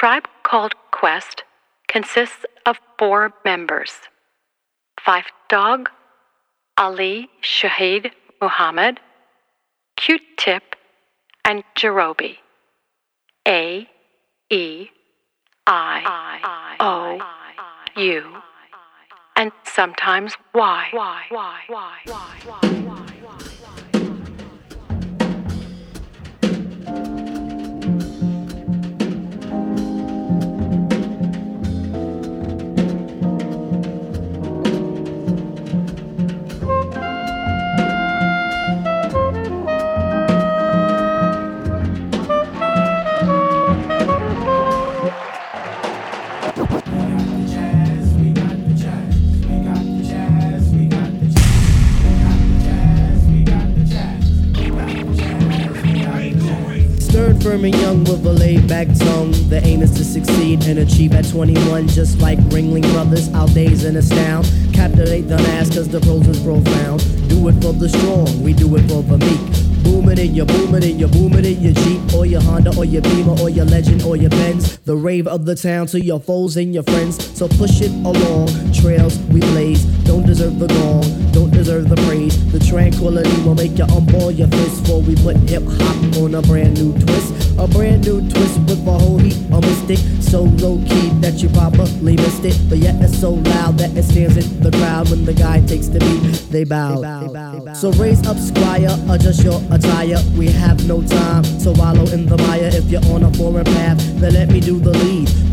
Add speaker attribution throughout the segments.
Speaker 1: Tribe Called Quest consists of four members Phife Dawg, Ali Shaheed Muhammad, Q Tip, and Jarobi. A E I O U and sometimes Y.
Speaker 2: firm, and young with a laid back tongue. The aim is to succeed and achieve at 21, just like Ringling Brothers. Our days in astound. Captivate the mass, cause the prose is profound. Do it for the strong, we do it for the meek. Boom it in your boom it in your boom it in your Jeep or your Honda or your Beamer or your Legend or your Benz. The rave of the town to your foes and your friends. So push it along. Trails we blaze. Don't deserve the gong. Don't deserve the praise. The tranquility will make you unball your fist for we put hip hop on a brand new twist. A brand new twist with a whole heap of mystic. So low key that you probably missed it. But yet it's so loud that it stands in the crowd when the guy takes the beat. They bow. So raise up, squire, adjust your attire. We have no time to wallow in the mire. If you're on a foreign path, then let me do the lead.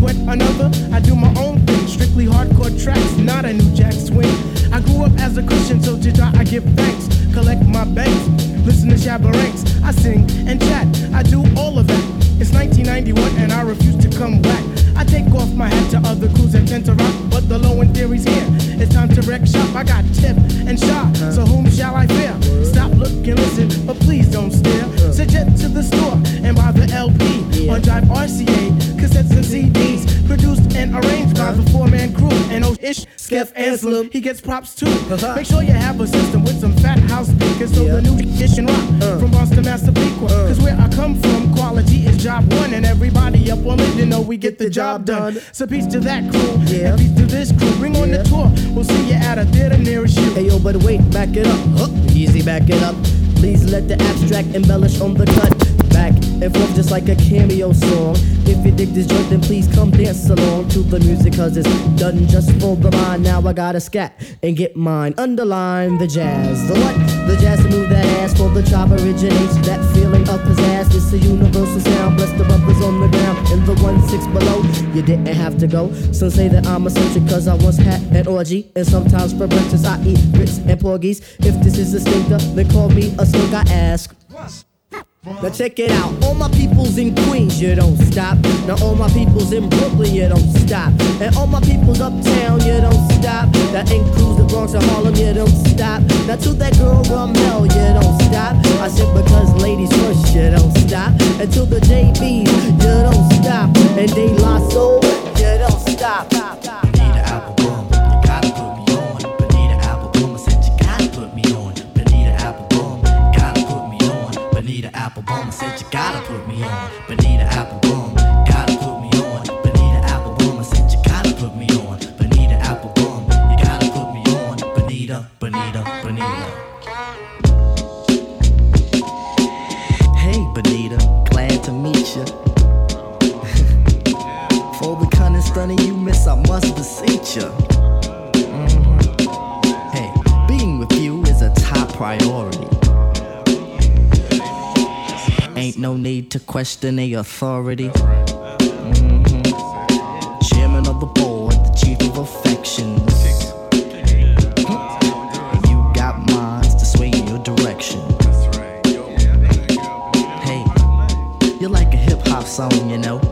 Speaker 3: Sweat another, I do my own thing. Strictly hardcore tracks, not a new jack swing. I grew up as a Christian, so to Jah I give thanks. Collect my banks, listen to Shabba Ranks. I sing and chat, I do all of that. It's 1991 and I refuse to come back. I take off my hat to other crews that tend to rock, but the low end theory's here. It's time to wreck shop. I got tip and shot, so whom shall I fear? Stop, look, and listen, but please don't stare. Suggest to the store and buy the LP on Jive RCA, cassettes and CDs, produced and arranged by the four-man crew. And oh, ish, Skeff Anslem, he gets props too. Uh-huh. Make sure you have a system with some fat house speakers, so the new ish and rock uh. from Boston Massapequa. Uh. Cause where I come from, quality is job one, and everybody up on it, you know we get the job done. So peace to that crew, and peace to this crew. Bring on the tour, we'll see you at a theater nearest you.
Speaker 2: Hey yo, but wait, back it up. Huh, easy, back it up. Please let the abstract embellish on the cut. Back and forth just like a cameo song. If you dig this joint, then please come dance along to the music, cause it's done just for the mind. Now I gotta scat and get mine. Underline the jazz. The what? The jazz to move that ass for the chop originates. That feeling of pizzazz. It's a universal sound. Bless the brothers on the ground in the one six below. You didn't have to go. Some say that I'm eccentric cause I once had an orgy. And sometimes for breakfast I eat grits and porgies. If this is a stinker, then call me a skunk. I ask. Now check it out, all my peoples in Queens, you don't stop. Now all my peoples in Brooklyn, you don't stop. And all my peoples uptown, you don't stop. That includes the Bronx and Harlem, you don't stop. Now to that girl Ramel, you don't stop. I said because ladies first, you don't stop. And to the JBs, you don't stop. And De La Soul, you don't stop.
Speaker 4: Bonita Applebum, I said
Speaker 5: Ain't no need to question the authority. Mm-hmm. Chairman of the board, the chief of affections. You got minds to sway in your direction. Hey, you're like a hip hop song, you know.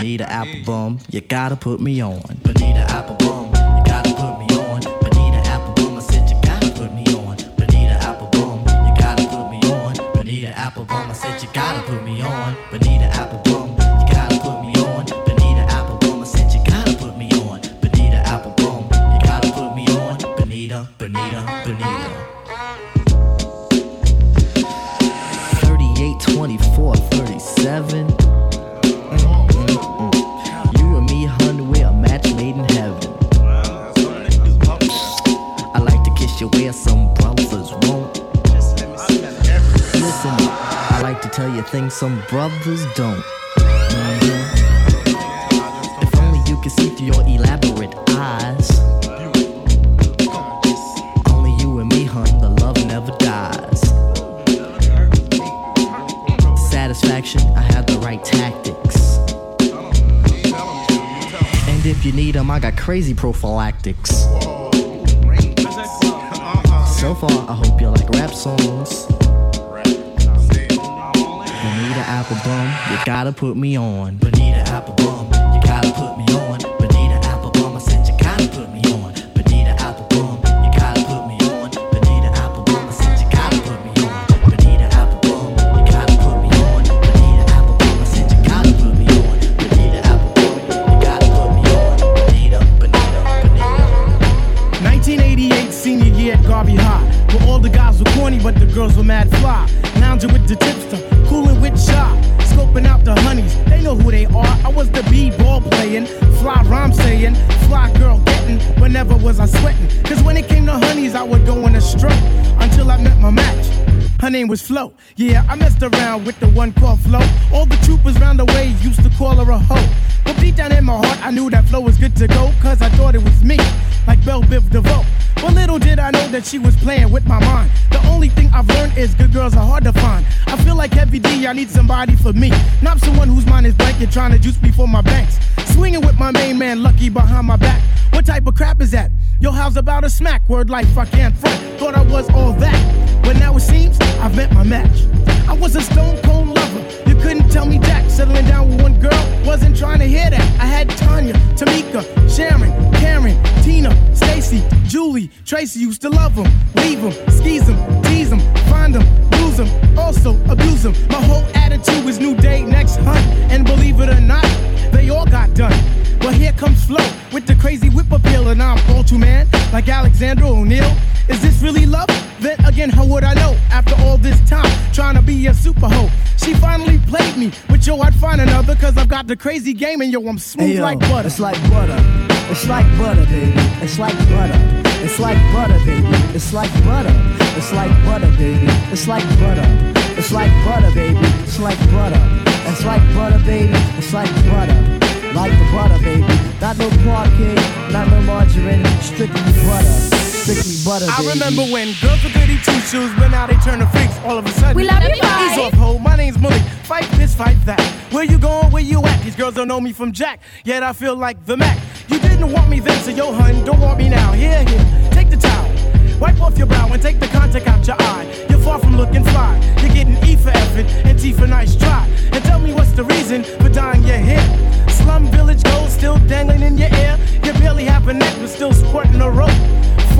Speaker 5: Bonita Applebum, you gotta put me on. Bonita Applebum, prophylactics. So far, I hope you like rap songs. Bonita Applebum, you gotta put me on. Bonita Applebum,
Speaker 3: she was playing with my mind. The only thing I've learned is good girls are hard to find. I feel like Heavy D, I need somebody for me. Not someone whose mind is blank and trying to juice me for my banks. Swinging with my main man, Lucky, behind my back. What type of crap is that? Yo, how's about a smack? Word life, I can't front. Thought I was all that. But now it seems I've met my match. I was a stone cold couldn't tell me Jack. Settling down with one girl, wasn't trying to hear that. I had Tanya, Tamika, Sharon, Karen, Tina, Stacy, Julie, Tracy used to love them, leave them, skis them, tease them, find them, lose them, also abuse them. My whole attitude was new day, next hunt. And believe it or not, they all got done. But here comes Flo with the crazy whip appeal, and I'm all too man, like Alexander O'Neal. Is this really love? Then again, how would I know? After all this time, trying to be a super hoe. She finally played me, but yo, I'd find another, cause I've got the crazy game, and yo, I'm smooth
Speaker 2: Hey, yo,
Speaker 3: like butter.
Speaker 2: It's like butter. It's like butter, baby. It's like butter. It's like butter, baby. It's like butter. It's like butter, baby. It's like butter. It's like butter, baby. It's like butter. It's like butter, baby. It's like butter. Like the butter, baby. Not no Parkay, not no margarine. Strictly butter. Strictly butter,
Speaker 3: I remember when girls with goody two shoes, but now they turn to freaks all of a sudden.
Speaker 6: We love you,
Speaker 3: Ease off, ho. My name's Malik. Fight this, fight that. Where you going? Where you at? These girls don't know me from Jack, yet I feel like the Mac. You didn't want me then, so yo, hun, don't want me now. Here, here, take the towel. Wipe off your brow and take the contact out your eye. You're far from looking fly. You're getting E for effort and T for nice try. And tell me what's the reason for dyeing your hair. Slum village gold still dangling in your ear. You barely have a neck, but still sporting a rope.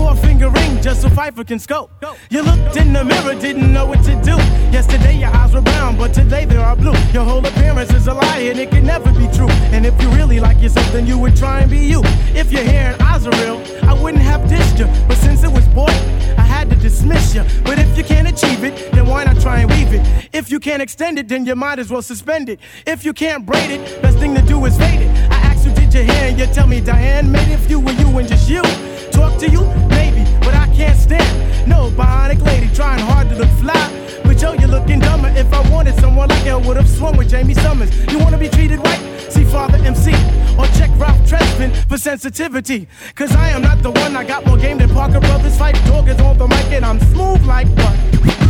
Speaker 3: Four finger ring just so Pfeiffer can scope. You looked in the mirror, didn't know what to do. Yesterday your eyes were brown, but today they are blue. Your whole appearance is a lie, and it can never be true. And if you really like yourself, then you would try and be you. If your hair and eyes are real, I wouldn't have dissed you. But since it was boy, I had to dismiss you. But if you can't achieve it, then why not try and weave it? If you can't extend it, then you might as well suspend it. If you can't braid it, best thing to do is fade it. I need your hand. You tell me, Diane, made it you and you and just you. Talk to you, maybe, but I can't stand. No bionic lady trying hard to look fly. But yo, you're looking dumber. If I wanted someone like her, I would have swung with Jaime Sommers. You wanna be treated right? See Father MC or check Ralph Tresvant for sensitivity. Cause I am not the one. I got more game than Parker Brothers. Phife Dawg is on the mic and I'm smooth like butter.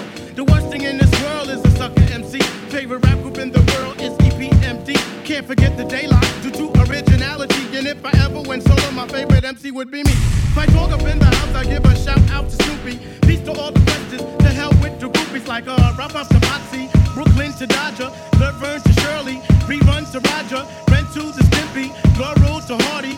Speaker 7: The worst thing in this world is
Speaker 8: a sucker MC.
Speaker 7: Favorite rap group in
Speaker 8: the world
Speaker 7: is EPMD. Can't forget
Speaker 8: the De
Speaker 7: La due to originality.
Speaker 8: And if
Speaker 7: I ever went solo,
Speaker 8: my favorite
Speaker 7: MC would be me.
Speaker 8: If I
Speaker 7: talk up in the house, I give
Speaker 8: a shout
Speaker 7: out
Speaker 3: to Snoopy. Peace to all the questions. To hell with the groupies like uh, Rob to Moxie. Brooklyn to Dodger, Laverne to Shirley, reruns to Roger, Ren to the Stimpy, Garo to Hardy.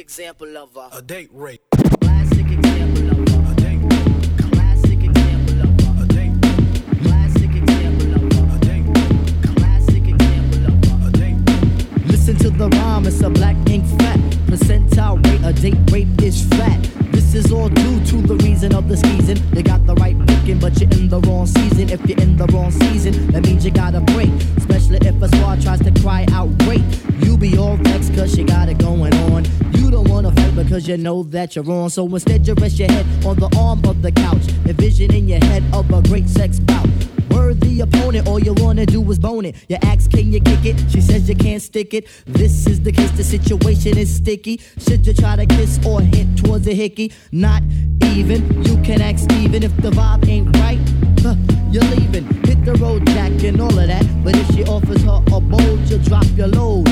Speaker 7: example of a,
Speaker 8: a date rape.
Speaker 7: Classic example of a,
Speaker 8: a date.
Speaker 7: Classic example of a,
Speaker 8: a date.
Speaker 7: Classic example of a,
Speaker 8: a date.
Speaker 7: Classic example of a.
Speaker 8: a date.
Speaker 5: Listen to the rhyme, it's a black ink fat. Percentile rate, a date rate is flat. This is all due to the reason of the season. You got the right booking, but you're in the wrong season. If you're in the wrong season, that means you gotta break. Especially if a squad tries to cry out, wait. You be all vexed cause you got it going on. You don't wanna fight because you know that you're wrong. So instead, you rest your head on the arm of the couch. Envision in your head of a great sex bout. Word the opponent, all you wanna do is bone it. You ask, can you kick it? She says you can't stick it. This is the case, the situation is sticky. Should you try to kiss or hint towards a hickey? Not even. You can ask even if the vibe ain't right. You're leaving. Hit the road, Jack, and all of that. But if she offers her a bowl, you'll drop your load.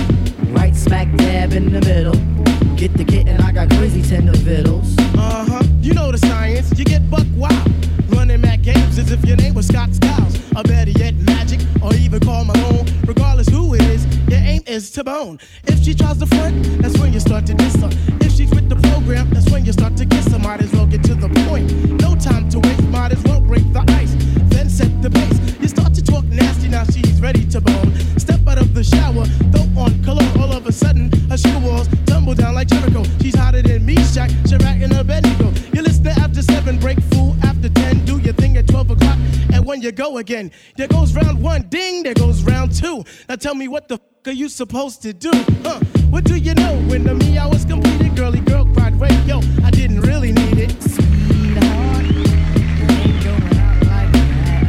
Speaker 5: Right smack dab in the middle. Get the kit and I got crazy tender fiddles.
Speaker 3: Uh huh. You know the science. You get buck wild. Running Mac games as if your name was Scott Styles. Or better yet, Magic. Or even call my own. Regardless who it is, your aim is to bone. If she tries to front, that's when you start to diss her. If she's with the program, that's when you start to kiss her. Might as well get to the point. No time to waste. Might as well break the ice. Then set the pace. You start to talk nasty. Now she's ready to bone. Step out of the shower. Throw on cologne. All of a sudden, her shoe walls tumble down like Jericho. She's hotter than me, Shaq, Chirac, and Abednego. You listen after seven, break fool after ten. Do your thing at 12 o'clock, and when you go again, there goes round one, ding, there goes round two. Now tell me what the f are you supposed to do? Huh? What do you know? When the me I was completed, girly girl cried, wait, yo, I didn't really need it.
Speaker 5: Sweetheart, we ain't going out like that.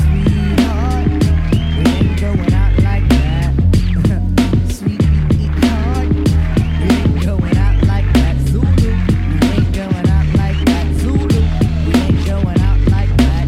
Speaker 5: Sweetheart, we ain't going out like that. Sweetheart, we ain't going out like that. Zulu, we ain't going out like that. Zulu, we ain't going out like that.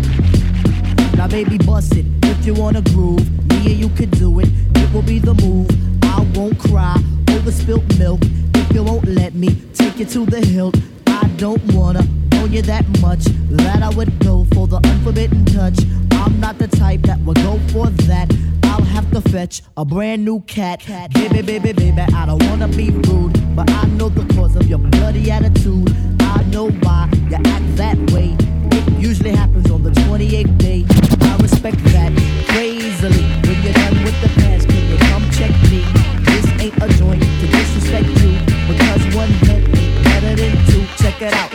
Speaker 5: Now, baby, bust it if you wanna groove. Me and you could do it will be the move. I won't cry over spilt milk if you won't let me take you to the hilt. I don't wanna own you that much that I would go for the unforbidden touch. I'm not the type that would go for that. I'll have to fetch a brand new cat. cat baby, baby, baby, baby, I don't wanna be rude, but I know the cause of your bloody attitude. I know why you act that way. It usually happens on the 28th day. I respect that crazily when you're done with the me. This ain't a
Speaker 2: joint to
Speaker 5: disrespect you because one hit ain't better than two. Check it out.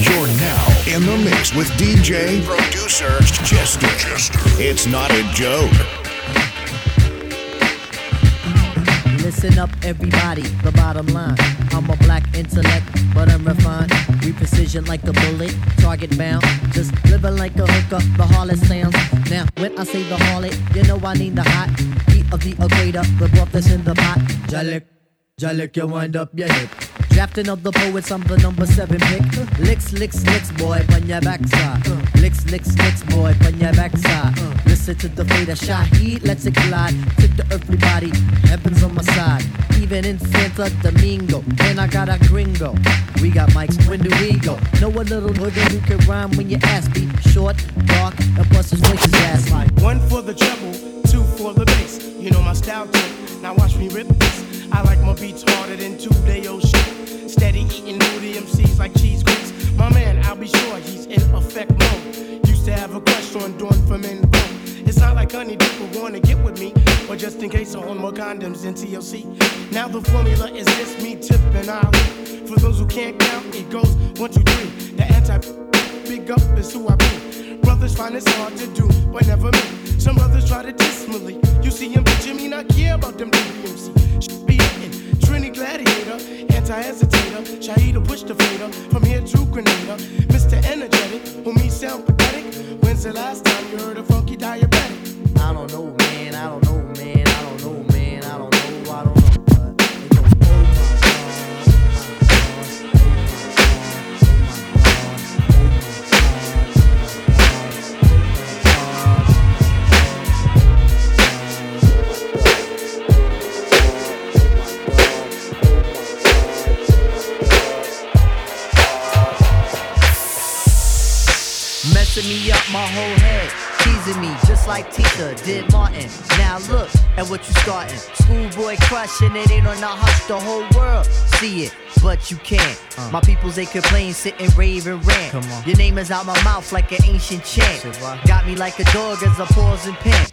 Speaker 9: You're now in the mix with DJ producer Jester. Jester. It's not a joke.
Speaker 5: Listen up, everybody. The bottom line. I'm a black intellect, but I'm refined. We precision like a bullet, target bound. Just living like a hooker, the harlot sounds. Now, when I say the harlot, you know I need the hot of the equator, the broth that's in the pot. Jalik, Jalik, you wind up your hip. Drafting of the poets, I'm the number seven pick. Licks, licks, licks, boy, on your backside. Licks, licks, licks, boy, on your backside. Listen to the fate of Shaheed, let's it collide. Tip the earthly body, heaven's on my side. Even in Santo Domingo, and I got a gringo. We got mics, when do we go? Know a little nigga who can rhyme when you ask me. Short, dark, and plus his voice is ass like.
Speaker 3: One for the treble, two for the bass. You know my style tip. Now watch me rip this. I like my beats harder than two day old shit. Steady eating new MCs like cheese grits. My man, I'll be sure he's in effect mode. Used to have a crush on doing for men. It's not like honey people wanna get with me, or just in case I own more condoms than TLC. Now the formula is this: me, Tip, and Ali. For those who can't count, it goes one, two, three. The anti big up is who I be. Brothers find it's hard to do, but never me. Some brothers try to me. You see him, but you mean care about them DMC. Should be hitting. Trini Gladiator, anti-hesitator, Shahida push the fader, from here to Grenada. Mr. Energetic, who me sound pathetic. When's the last time you heard a funky diabetic?
Speaker 5: I don't know, man. I don't know, man. I don't know, man. I don't know. I don't know. Whole head, teasing me just like Tita did Martin. Now look at what you starting. Schoolboy crushing it ain't on the hush, the whole world see it, but you can't. Uh. My peoples they complain, sit and rave and rant.
Speaker 10: Come on.
Speaker 5: Your name is out my mouth like an ancient chant. Got me like a dog as I pause and pant.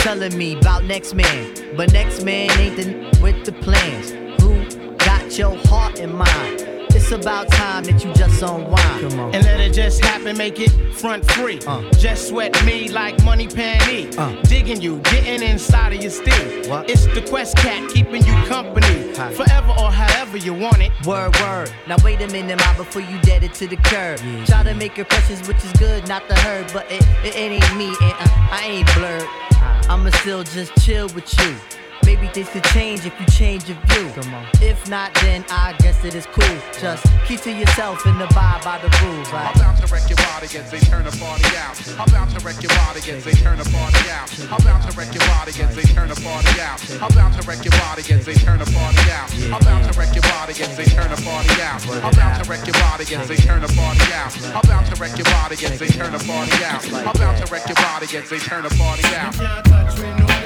Speaker 5: Telling me about next man, but next man ain't the n- with the plans. Who got your heart in mind? It's about time that you just unwind.
Speaker 3: And let it just happen, make it front free.
Speaker 10: Uh.
Speaker 3: Just sweat me like money panty.
Speaker 10: Uh.
Speaker 3: Digging you, getting inside of your steel.
Speaker 10: What?
Speaker 3: It's the Quest Cat keeping you company.
Speaker 10: Hi.
Speaker 3: Forever or however you want it.
Speaker 5: Word, word. Now wait a minute, ma, before you dead it to the curb. Try to make impressions, which is good, not the herd, but it, it, it ain't me, and uh, I ain't blurred. I'ma still just chill with you. Maybe things could change if you change your view.
Speaker 10: Come on.
Speaker 5: If not, then I guess it is cool. Just keep to yourself and abide by the rules.
Speaker 2: I'm about to wreck your body as they turn the party out. I'm about to wreck your body as they turn the party out. I'm about to wreck your body as they turn the party out. I'm about to wreck your body as they turn the party out. I'm about to wreck your body as they turn the party out. I'm about to wreck your body as they turn the party out. I'm about to wreck your body as they turn the party out. I'm about to wreck your body as they turn the party out.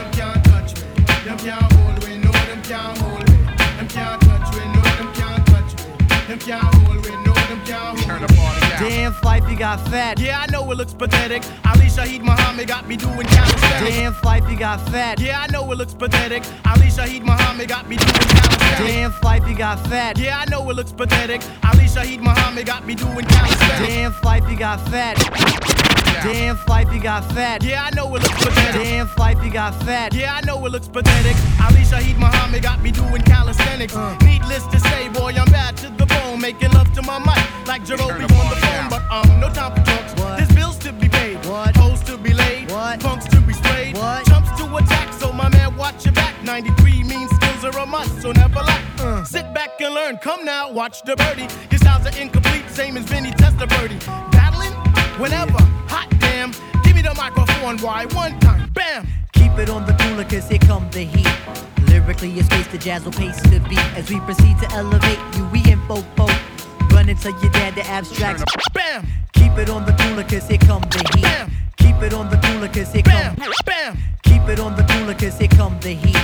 Speaker 3: Them can't touch me. Them can't hold me, no, them can't hold me. Them can't touch me, no, them can't touch me. Them can't hold me, no, them can't hold
Speaker 2: the
Speaker 3: me.
Speaker 2: party out.
Speaker 5: damn, Phife, you got fat.
Speaker 3: Yeah, I know it looks pathetic. Ali Shaheed Muhammad got me doing calisthenics.
Speaker 5: Damn, Phife, you got fat.
Speaker 3: Yeah, I know it looks pathetic. Ali Shaheed Muhammad got me doing calisthenics.
Speaker 5: Damn, Phife, you got fat.
Speaker 3: Yeah, I know it looks pathetic. Ali Shaheed Muhammad got me doing calisthenics.
Speaker 5: Damn, Phife, you got fat. Damn, Phife, you got fat.
Speaker 3: Yeah, I know it looks pathetic.
Speaker 5: Damn, Phife, you got fat.
Speaker 3: Yeah, I know it looks pathetic. Ali Shaheed Muhammad got me doing calisthenics.
Speaker 5: Uh.
Speaker 3: Needless to say, boy, I'm bad to the bone. Making love to my mic like
Speaker 2: Jarobi
Speaker 3: on the phone.
Speaker 2: out.
Speaker 3: But Uh-uh, no time for talks.
Speaker 5: What?
Speaker 3: There's bills to be paid.
Speaker 5: What?
Speaker 3: Hoes to be laid.
Speaker 5: What?
Speaker 3: Punks to be sprayed.
Speaker 5: What?
Speaker 3: Chumps to attack, so my man, watch your back. 93 means skills are a must, so never lack. Uh. Sit back and learn. Come now, watch the birdie. Your styles are incomplete, same as Vinny Testaverde. Battling? Whenever. Hot damn. Give me the microphone, why? One time. Bam.
Speaker 5: Keep it on the cooler, cause here come the heat. Lyrically, it's space the jazz will pace the beat as we proceed to elevate you. We in folk Run into your dad, the abstracts.
Speaker 3: Bam.
Speaker 5: Keep it on the cooler, cause here come the heat.
Speaker 3: Bam.
Speaker 5: Keep it on the cooler, cause here
Speaker 3: Bam.
Speaker 5: come.
Speaker 3: Bam.
Speaker 5: Keep it on the cooler, cause here come the heat.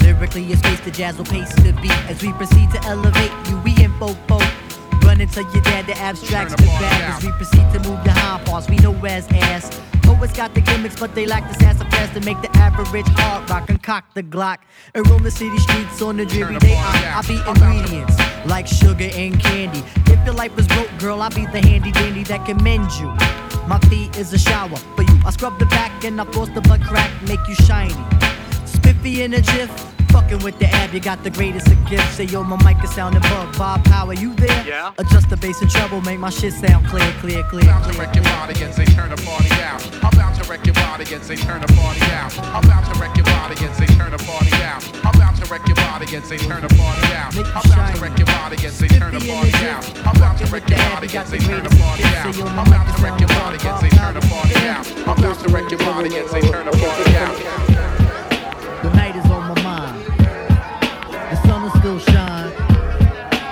Speaker 5: Lyrically, it's space the jazz will pace the beat as we proceed to elevate you. We in folk Run into your dad, the abstracts, the bag as we proceed to move your hind parts. We know as ass. Poets got the gimmicks, but they lack the sassafras to make the average hard rock and cock the Glock. And roam the city streets on a dreary day. I, I be ingredients like sugar and candy. If your life is broke, girl, I'll be the handy dandy that can mend you. My feet is a shower for you. I scrub the back and I force the butt crack, make you shiny. Spiffy in a jiff. Fucking with the ab, you got the greatest of gifts. Say yo, my mic is sounding bug. Bob Power, you there?
Speaker 11: Yeah.
Speaker 5: Adjust the bass and treble, make my shit sound clear, clear, clear,
Speaker 11: About to
Speaker 5: clear.
Speaker 11: wreck your body as they turn the party out. I'm about to wreck your body as they turn the party out. I'm about to wreck your body as they turn the party out. I'm about to wreck your body as they turn the party out. I'm about to wreck your body as they turn the party out. I'm about to wreck your body as
Speaker 5: the
Speaker 11: they turn the party out.
Speaker 5: Say yo, my
Speaker 11: I'm about to wreck your body as they turn the party out. I'm about to wreck your body as they turn the party out.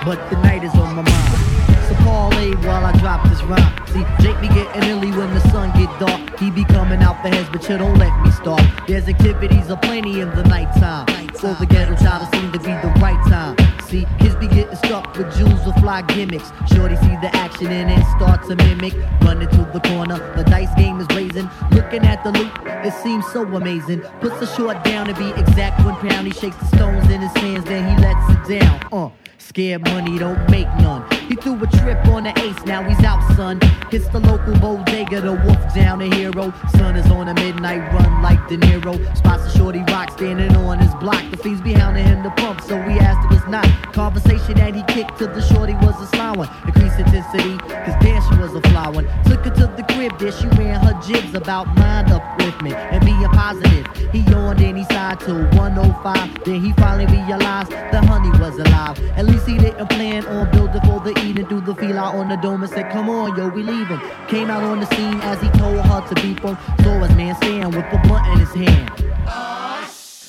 Speaker 5: But the night is on my mind. So parlay while I drop this rhyme. See, Jake be getting illy when the sun get dark. He be coming out the heads, but you don't let me start. There's activities aplenty in the nighttime. For the ghetto child, it seem to be the right time. See, kids be getting stuck with jewels or fly gimmicks. Shorty see the action and it starts to mimic. Running to the corner, the dice game is blazing. Looking at the loot, it seems so amazing. Puts the short down to be exact one pound. He shakes the stones in his hands, then he lets it down. Uh. Scared money don't make none. He threw a trip on the ace, now he's out, son. Hits the local bodega, the wolf down a hero. Son is on a midnight run like De Niro. Spots a shorty rock standing on his block. The fiends be hounding him to pump, so we asked if it's not. Conversation that he kicked to the shorty was a sly one. Increased intensity, cause damn she was a fly one. Took her to the crib, there she ran her jibs about mind upliftment and being positive. He yawned and he sighed till 105. Then he finally realized the honey was alive. He didn't plan on building for the eating. Threw the feel out on the dome and said, Come on, yo, we leaving. Came out on the scene as he told her to be from. Saw his man stand with the blunt in his hand.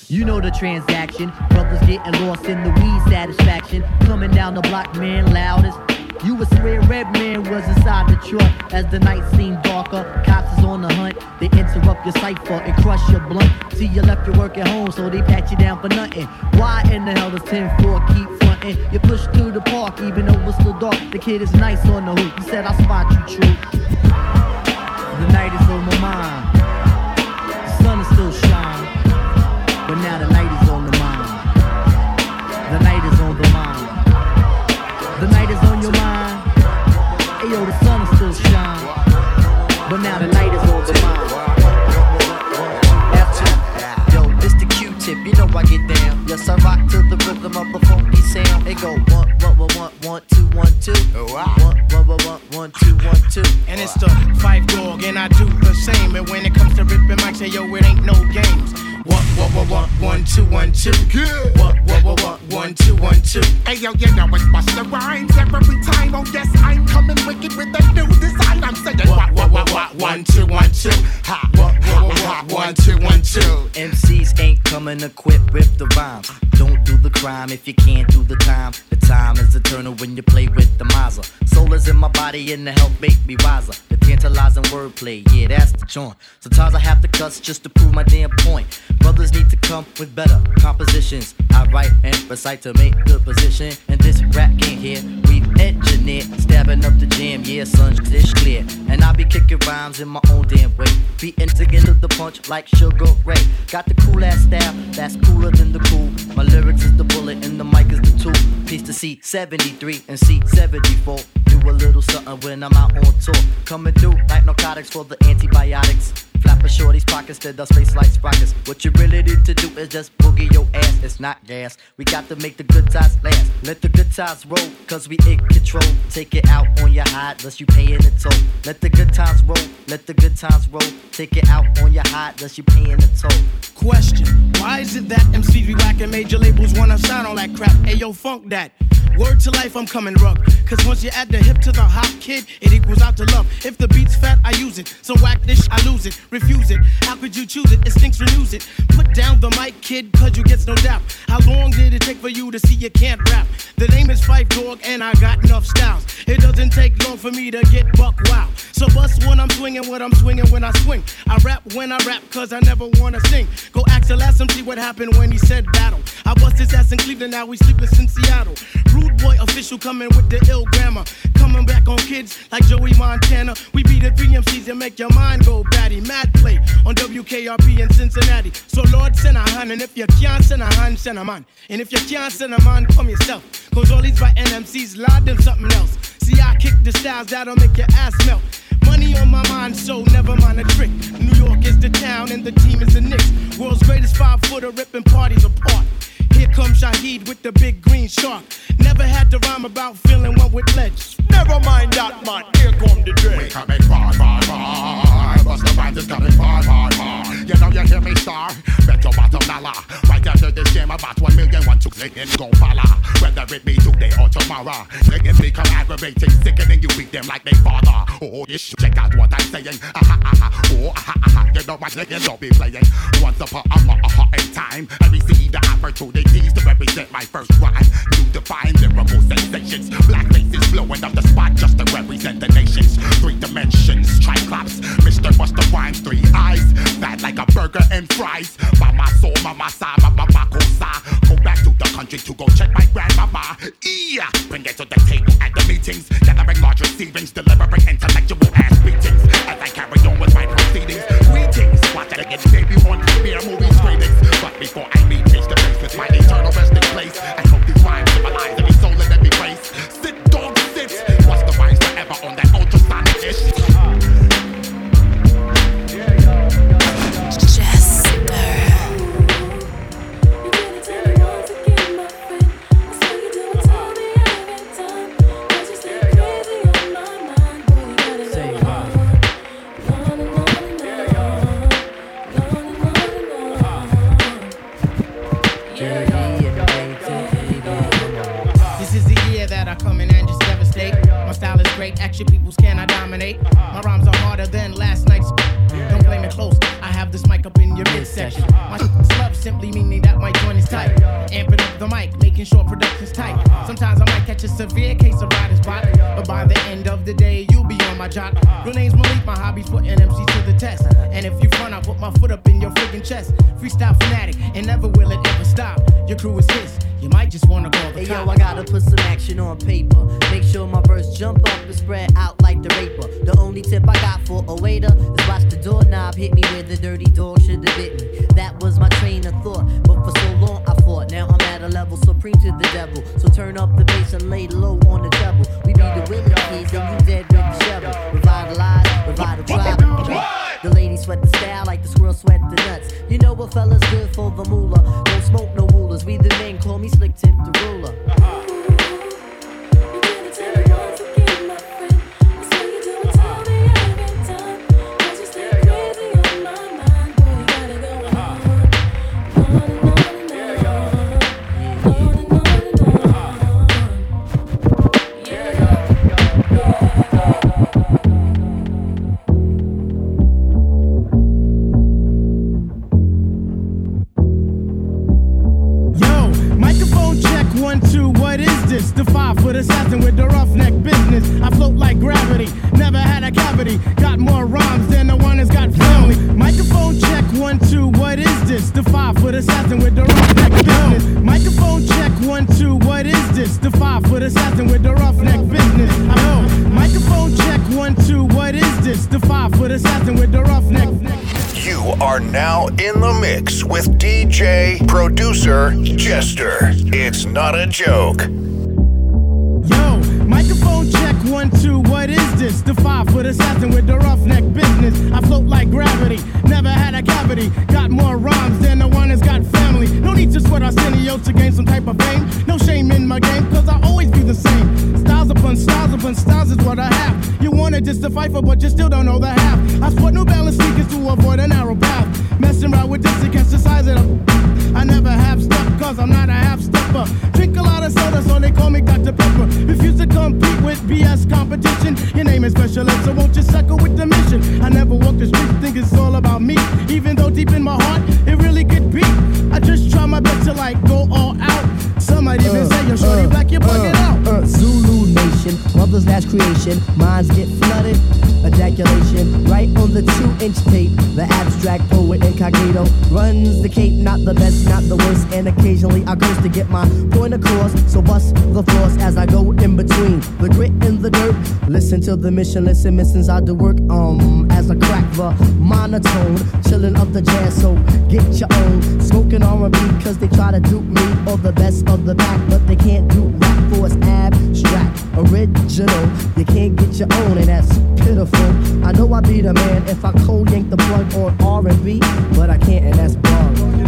Speaker 5: You know the transaction. Brothers getting lost in the weed satisfaction. Coming down the block, man, loudest. You would swear Redman was inside the truck as the night seemed darker. Cops is on the hunt. They interrupt your cipher and crush your blunt. See, you left your work at home, so they pat you down for nothing. Why in the hell does 10 4 keep fronting? You push through the park, even though it's still dark. The kid is nice on the hoop. He said, I spot you, true. The night is on my mind.
Speaker 12: Go one, two, one, two. One, one, one, one, one, two, one, two.
Speaker 3: And it's the Phife Dawg, and I do the same. And when it comes to ripping mics, say yo, it ain't no games. What, what, what, what, one, two, one, two. What, what, what, what, one, two, one, two.
Speaker 13: Hey yo, you know it's Busta Rhymes every time. Oh yes, I'm coming wicked with a new design. I'm saying what, what, what, what, one, two, one, two. Ha, what, what, what, what, one, two, one, two.
Speaker 12: MCs ain't coming equipped with the rhyme. Don't do the crime if you can't do the time. The time is eternal when you play with the Mazda. Soul is in my body and the help make me wiser. The tantalizing wordplay, yeah, that's the joint. Sometimes I have to cuss just to prove my damn point. Brothers need to come with better compositions. I write and recite to make good position. And this rap game here, we engineer. Stabbing up the jam, yeah, sun's dish clear. And I be kicking rhymes in my own damn way. Beating to get to the punch like Sugar Ray. Got the cool ass style, that's cooler than the cool. My lyrics is the bullet and the mic is the tool. Piece to C73 and C74. A little something when I'm out on tour. Coming through like narcotics for the antibiotics. Flap a shorty's pockets, then the space like sprockets. What you really need to do is just boogie
Speaker 14: your ass, it's not gas. We got to make the good times last. Let the good times roll, cause we in control. Take it out on your hide, unless you paying the toll. Let the good times roll, let the good times roll. Take it out on your hide, unless you paying the toll.
Speaker 3: Question Why is it that MCs be whack and major labels wanna sign all that crap? Ayo, funk that. Word to life, I'm coming rough. Cause once you add the hip to the hop kid, it equals out to love. If the beat's fat, I use it. So whack this, I lose it. Refuse it. How could you choose it? It stinks, renews it. Put down the mic, kid, cause you gets no doubt. How long did it take for you to see you can't rap? The name is Phife Dawg, and I got enough styles. It doesn't take long for me to get buck wow. So bust when I'm swinging, what I'm swinging when I swing. I rap when I rap, cause I never wanna sing. Go ask last see what happened when he said battle. I bust his ass in Cleveland, now we sleepless in Seattle. Rude boy official coming with the ill grammar. Coming back on kids like Joey Montana. We beat the three MCs and make your mind go batty. Mad play on WKRP in Cincinnati. So Lord send a hand, and if you can't send a hand, send a man. And if you can't send a man, come yourself. Cause all these by NMCs, lord them something else. See, I kick the styles that'll make your ass melt. Money on my mind, so never mind a trick. New York is the town and the team is the Knicks. World's greatest five footer ripping parties apart. Here comes Shaheed with the big green shark. Never had to rhyme about feeling one with ledge.
Speaker 13: Never mind that, man. Here come the dread. We coming far, far, far. Bust the rhymes is coming far, far, far. You know you hear me, star? Bet your bottom dollar. Right after this game, about one million, one to click and go follow. Whether it be today or tomorrow. Singing become aggravating, sickening. You beat them like they father. Oh, you should check out what I'm saying. Ah, ha, ah, ha. Oh, ah, ha, ah, ha. You know what niggas don't be playing. Once upon a, a, a, a time, I received the opportunities to represent my first rhyme. You define lyrical sensations. Black faces blowing up the spot just to represent the nations. Three dimensions, triclops. Mr. Busta Rhymes, three eyes. Fat like a burger and fries. Mama soul, mama sa, mama mako sa. Go back to the country to go check my grandmama. Yeah, bring it to the table at the meetings. Gathering large receivings, delivering intellectual ass beatings. As I carry on with my proceedings. Greetings, watch it again, debut on premiere movie screenings. But before I meet face to face with my eternal resting place, I hope these rhymes symbolize every soul
Speaker 3: action peoples can I dominate. My rhymes are harder than last this mic up in your midsection. My love simply meaning that my joint is tight. Amping up the mic, making sure production's tight. Sometimes I might catch a severe case of writer's block, but by the end of the day, you'll be on my job. Real name's Malik, my hobby's putting MCs to the test. And if you front, I'll put my foot up in your freaking chest. Freestyle fanatic, and never will it ever stop. Your crew is his, you might just wanna call the
Speaker 5: Hey yo. I gotta put some action on paper. Make sure my verse jump up and spread out like the raper. The only tip I got for a waiter is watch the doorknob hit me where the dirty dog should have bit me. That was my train of thought, but for so long I fought. Now I'm at a level supreme to the devil. So turn up the bass and lay low on the treble. We be the willing kids and you dead with the shovel. Revitalize, revitalize. The ladies sweat the style like the squirrel sweat the nuts. You know what fella's good for the moolah. Don't smoke no rulers. We the men call me slick tip the ruler.
Speaker 9: Joke.
Speaker 3: Yo, microphone check one two, what is this? The five foot assassin with the roughneck business. I float like gravity, never had a cavity. Got more rhymes than the one that's got family. No need to sweat Arsenio to gain some type of fame. No shame in my game, cause I always be the same. Styles upon styles upon styles is what I have. You wanted just to fight for, but you still Mission,
Speaker 2: listen, missions I do work. Um, as I crack the monotone, chilling up the jazz. So get your own smoking R&B, cause they try to dupe me or the best of the back, but they can't do rap for it's abstract, original. You can't get your own, and that's pitiful. I know I be the man if I cold yank the plug on R&B, but I can't, and that's wrong.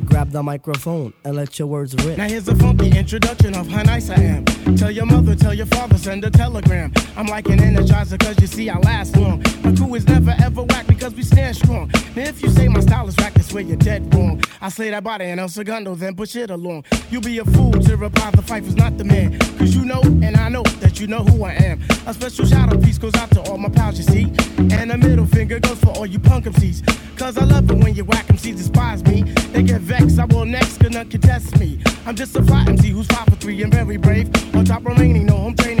Speaker 2: grab the microphone and let your words rip.
Speaker 3: Now here's a funky introduction of how nice I am. Tell your mother, tell your father, send a telegram. I'm like an energizer, cause you see I last long. My crew is never ever whack because we stand strong. Now if you say my style is whack, that's where you're dead wrong. I slay that body and El Segundo, then push it along. You'll be a fool to reply the Phife not the man. Cause you know, and I know that you know who I am. A special shout out piece goes out to all my pals, you see. And a middle finger goes for all you punk MCs. Cause I love it when you whack MCs despise me. They get vexed, I will next, cause none contest me. I'm just a fly MC who's five for three and very brave. On top remaining, no home training,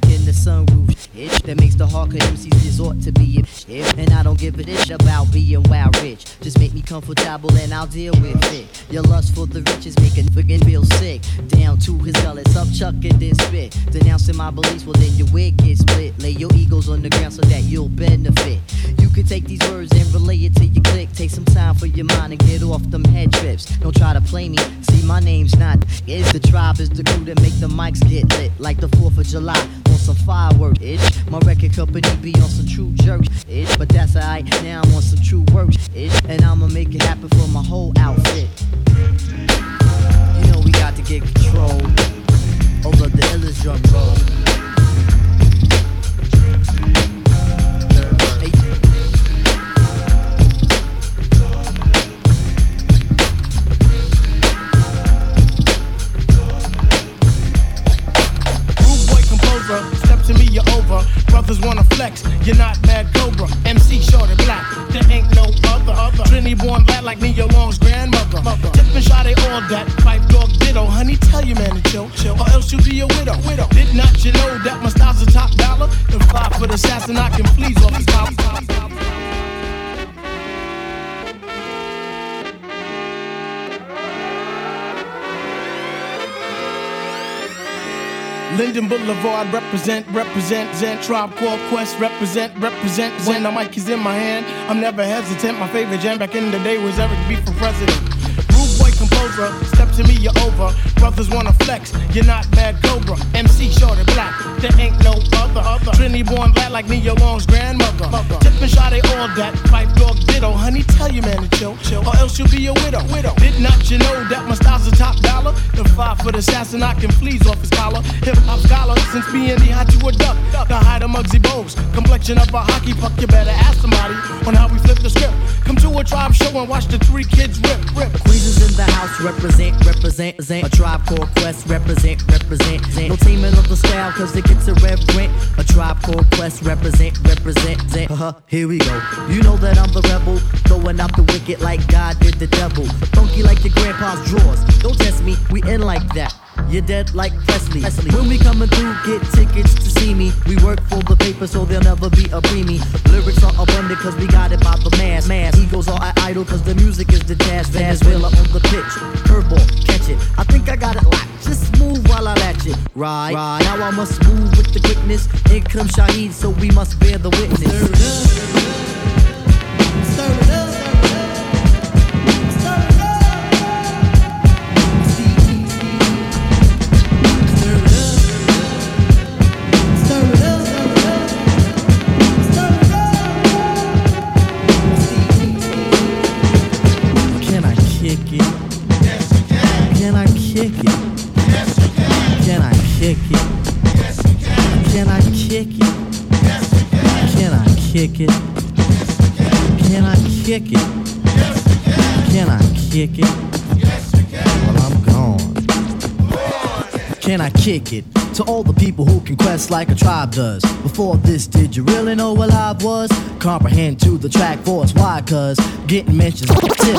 Speaker 5: diamond in the back sunroof. It that makes the hardcore MCs resort to be it. And I don't give a shit about being wild rich. Just make me comfortable and I'll deal with it. Your lust for the riches make a nigga feel sick. Down to his gullets, up chuck and then spit. Denouncing my beliefs, well then your wig gets split. Lay your egos on the ground so that you'll benefit. You can take these words and relay it to your click. Take some time for your mind and get off them head trips. Don't try to play me. See, my name's not. It's the tribe, is the crew that make the mics get lit. Like the 4th of July on some fireworks. Itch. My record company be on some true jerks. Itch. But that's alright. Now I'm on some true works. Itch. And I'ma make it happen for my whole outfit. You know we got to get control over the illest drum roll.
Speaker 3: Over. Brothers wanna flex, you're not Mad Cobra. MC short and black, there ain't no other. other. Trinity born black like Nia Long's grandmother. Mother. Tip and shot, they all that. Phife Dawg ditto, honey, tell your man to chill, chill. Or else you'll be a widow. widow. Did not you know that my style's a top dollar? Then fly for the assassin, I can please off his top. Linden Boulevard represent, represent, Zen Tribe Called Quest represent, represent. When the mic is in my hand, I'm never hesitant. My favorite jam back in the day was Eric B for president. Rude boy composer, step to me, you're over. Brothers wanna flex, you're not Mad Cobra. MC short and black, there ain't no other. other. Trinity born black like Nia Long's grandmother. Tip and shot, all that. Phife Dawg ditto, honey, tell your man to chill, chill. Or else you'll be a widow. widow. Did not you know that my style's a top dollar? The five foot assassin, I can fleas off his collar. Hip hop scholar, since being the hot to a duck. The height of Muggsy Bogues, complexion of a hockey puck. You better ask somebody on how we flip the script. Come to a tribe show and watch the three kids rip, rip.
Speaker 5: Queens in the house, represent, represent, represent. A tribe called Quest, represent, represent. No teaming up the style, cause it gets irreverent. A tribe called Quest, represent, represent. Uh-huh, here we go. You know that I'm the rebel, throwing out the wicked like God did the devil. Funky like your grandpa's drawers. Don't test me, we in like that. You're dead like Presley. Presley. When we coming through, get tickets to see me. We work for the paper, so there'll never be a preemie. Lyrics are abundant, cause we got it by the mass. mass. Egos are idle, cause the music is the jazz. Venezuela Right, right. Now I must move with the quickness. In comes Shaheed, so we must bear the witness. Kick it? Well, I'm gone. Can I kick it? To all the people who can quest like a tribe does. Before this, did you really know what live was? Comprehend to the track force. Why? Cause getting mentions.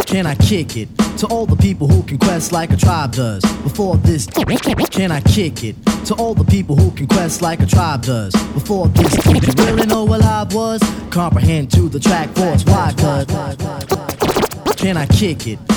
Speaker 5: Can I kick it? To all the people who can quest like a tribe does. Before this, can I kick it? To all the people who can quest like a tribe does. Before this, did you really know what live was? Comprehend to the track force. Why? Cause can I kick it?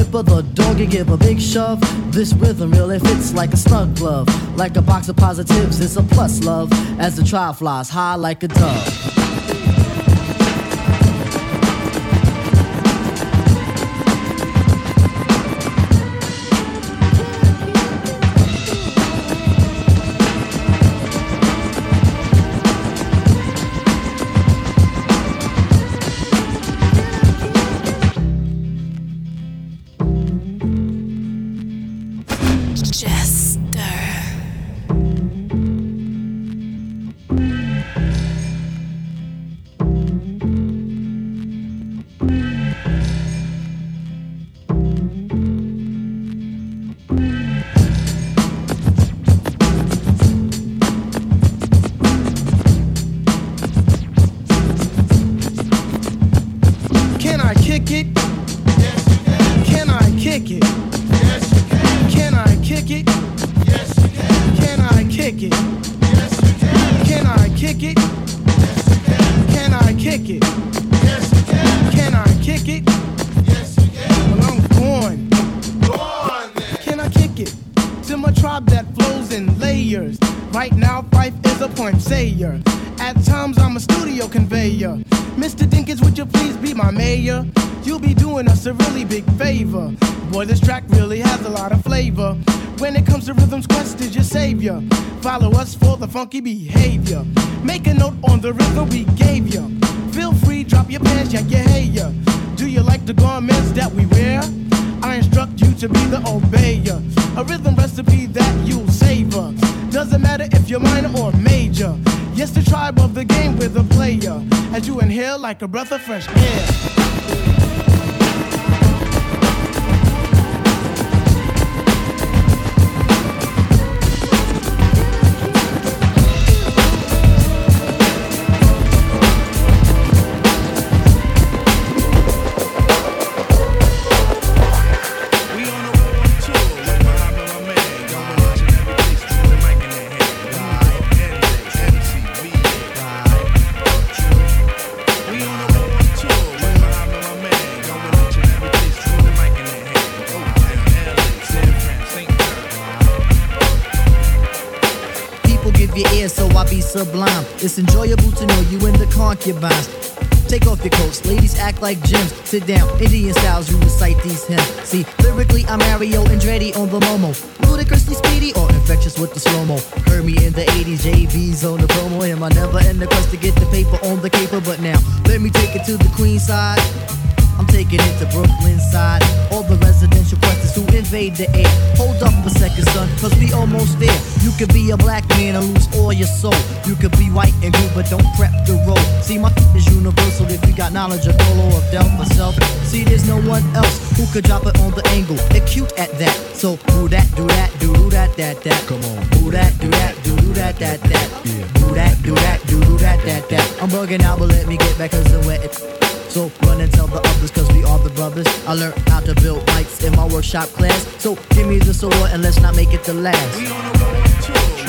Speaker 5: nipper the dog and give a big shove. This rhythm really fits like a snug glove. Like a box of positives, it's a plus love. As the trial flies high like a dove.
Speaker 3: Boy, this track really has a lot of flavor. When it comes to rhythms, Quest is your savior. Follow us for the funky behavior. Make a note on the rhythm we gave you. Feel free, drop your pants, yank your hair. Do you like the garments that we wear? I instruct you to be the obeyer. A rhythm recipe that you'll savor. Doesn't matter if you're minor or major. Yes, the tribe of the game with a player. As you inhale like a breath of fresh air.
Speaker 5: Sublime. It's enjoyable to know you in the concubines. Take off your coats, ladies act like gems. Sit down, Indian styles, you recite these hymns. See, lyrically, I'm Mario Andretti on the Momo. Ludicrously speedy or infectious with the slow mo. Heard me in the 80s, JV's on the promo. Him, I never in the quest to get the paper on the caper. But now, let me take it to the queen side. I'm taking it to Brooklyn side. All the residential questions who invade the air. Hold up a second, son, cause we almost there. You could be a black man and lose all your soul. You could be white and blue, but don't prep the road. See, my is universal if you got knowledge of Dolo or Del myself. See, there's no one else who could drop it on the angle. They're at that. So do that, do that, do do that, that, that. Come on. Do that, do that, do do that, that, that. Do that, do that, do do that, that, that. I'm bugging out, but let me get back cause I'm wet. So run and tell the others cause we are the brothers. I learned how to build mics in my workshop class. So give me the sword and let's not make it the last.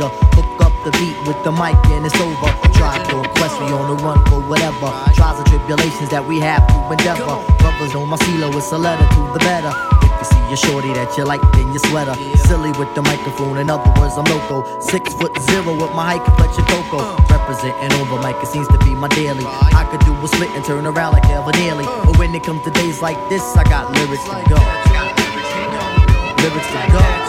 Speaker 5: Composure. Hook up the beat with the mic and it's over. Try to quest, me on the run for whatever. Trials and tribulations that we have to endeavor. Brothers know my CeeLo, it's a letter to the better. If you see a shorty that you like, then you sweater. Silly with the microphone, in other words, I'm loco. Six foot zero with my high complexion cocoa. Representing over mic, it seems to be my daily. I could do a split and turn around like Elvin Nearly. But when it comes to days like this, I got lyrics to go. Lyrics to go.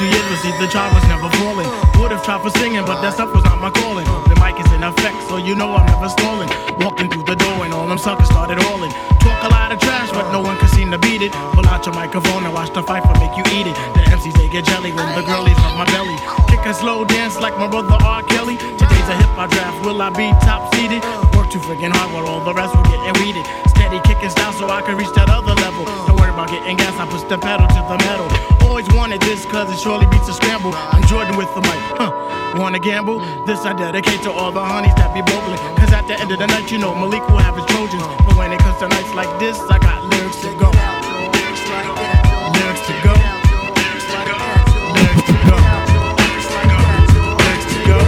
Speaker 3: Two years, see the child was never falling. Would have tried for singing, but that stuff was not my calling. The mic is in effect, so you know I'm never stalling. Walking through the door and all them suckers started hauling. Talk a lot of trash, but no one can seem to beat it. Pull out your microphone and watch the fight for make you eat it. The MCs they get jelly when the girlies rub my belly. Kick a slow dance like my brother R. Kelly. Today's a hip hop draft, will I be top seeded? Work too friggin' hard while all the rest will getting weeded. Steady kicking style so I can reach that other level. About getting gas, I push the pedal to the metal. Always wanted this cause it surely beats a scramble. I'm Jordan with the mic, huh? Wanna gamble? This I dedicate to all the honeys that be bogling. Cause at the end of the night, you know Malik will have his Trojans. But when it comes to nights like this, I got lyrics to go. Lyrics to go. Lyrics to go. Lyrics to go. Lyrics to go.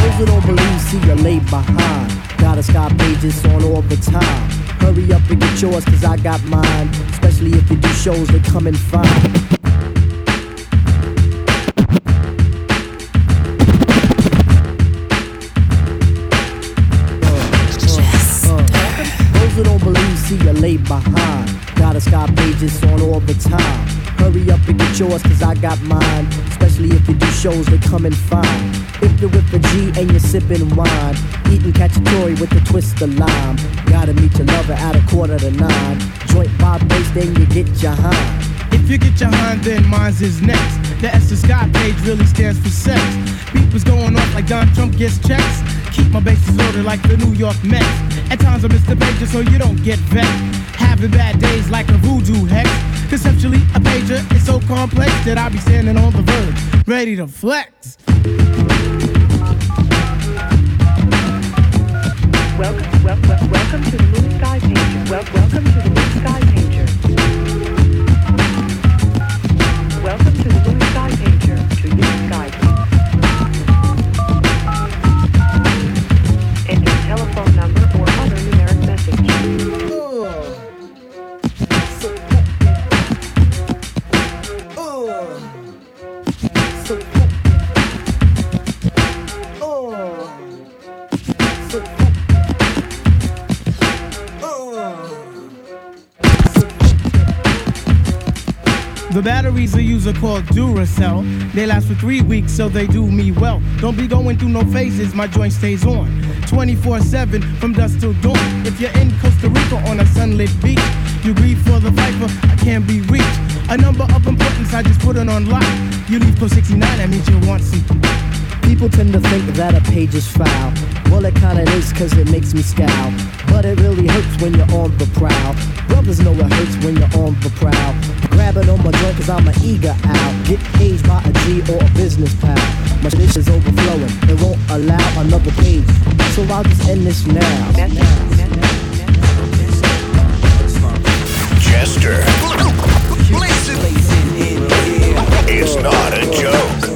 Speaker 2: Those who don't believe, see you lay behind. Gotta stop pages on all the time. Hurry up and get yours, cause I got mine. Especially if you do shows that come in fine. Uh, uh, uh. Those who don't believe, see you lay behind. Gotta stop pages on all the time. Get yours, cause I got mine. Especially if you do shows that come in fine. If you're with a G and you're sipping wine, eating cacciatore with a twist of lime. Gotta meet your lover at a quarter to nine. Joint vibrates, then you get your hind.
Speaker 3: If you get your hind, then mine's is next. The S of Scott page really stands for sex. Beat was going off like Don Trump gets checks. Keep my bases loaded like the New York Mets. At times I miss the pager so you don't get vexed. Having bad days like a voodoo hex. Conceptually, a pager is so complex that I be standing on the verge, ready to flex.
Speaker 15: Welcome, wel- wel- welcome to the Moon Sky Pager. Welcome to the use
Speaker 3: are called Duracell. They last for three weeks, so they do me well. Don't be going through no phases, my joint stays on. 24 7 from dusk till dawn. If you're in Costa Rica on a sunlit beach, you grieve for the viper, I can't be reached. A number of importance, I just put it on lock. You leave code 69, that means you want.
Speaker 2: People tend to think that a page is foul. Well, it kinda is, cause it makes me scowl. But it really hurts when you're on the prowl. Brothers know it hurts when you're on the prowl. Grabbing on my joint cause I'm an eager owl. Get paged by a G or a business pal. My dish is overflowing, it won't allow another page. So I'll just end this now.
Speaker 9: Jester. It's not a joke.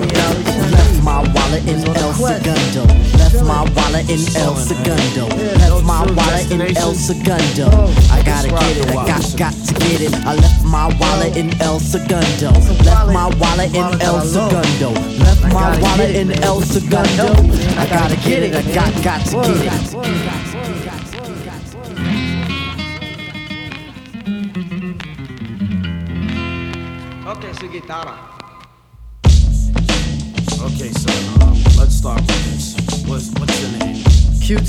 Speaker 5: Left my wallet in El Segundo. Left my wallet in El Segundo. Left my wallet in El Segundo. I gotta get it, I got, got to get it. I left my wallet in El Segundo. Left my wallet in El Segundo. Left my wallet in El Segundo. I gotta get it, I got, got to get it.
Speaker 16: Ok, su guitarra.
Speaker 14: Okay, son, with this. What's, what's your name?
Speaker 2: Q-tip.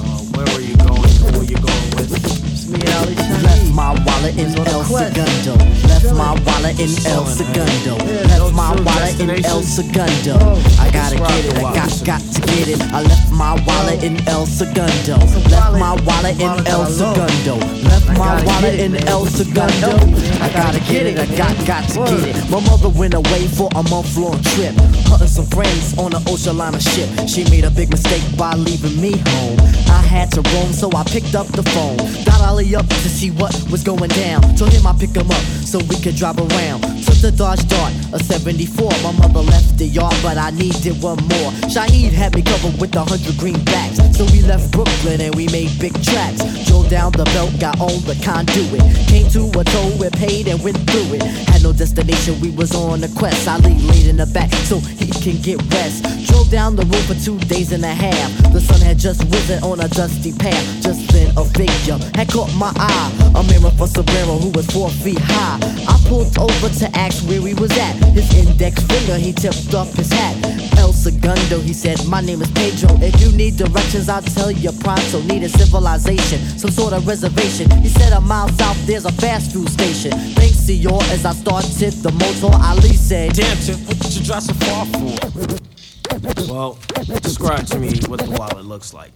Speaker 14: Uh, where are you going? Who are you going with?
Speaker 5: Left my wallet in El Segundo. Left my wallet in El Segundo. Left my wallet in El Segundo. I gotta get it, I got, got to get it. I left my wallet in El Segundo. Left my wallet in El Segundo. Left my wallet in El Segundo. I gotta get it, I got, got to get it. My mother went away for a month long trip. Hunting some friends on an ocean liner ship. She made a big mistake by leaving me home. I had to roam, so I picked up the phone. Got Ali up to see what was going down. Told him I'd pick him up so we could drive around. Took the Dodge Dart, a 74. My mother left the yard, but I needed one more. Shaheed had me covered with a hundred greenbacks. So we left Brooklyn and we made big tracks. Drove down the belt, got on the conduit. Came to a toll, we paid and went through it. Had no destination, we was on a quest. Ali laid in the back so he can get rest. Drove down the road for two days and a half. The sun had just risen on a dusty path. Just then a figure caught my eye. A mirror for Sombrero who was four feet high. I pulled over to ask where he was at. His index finger, he tipped off his hat. El Segundo, he said, My name is Pedro. If you need directions, I'll tell you pronto. Need a civilization, some sort of reservation. He said, A mile south, there's a fast food station. Thanks, senor, as I started the motor, Ali said,
Speaker 14: Damn, Tip, what did you drive so far for? Well, describe to me what the wallet looks like.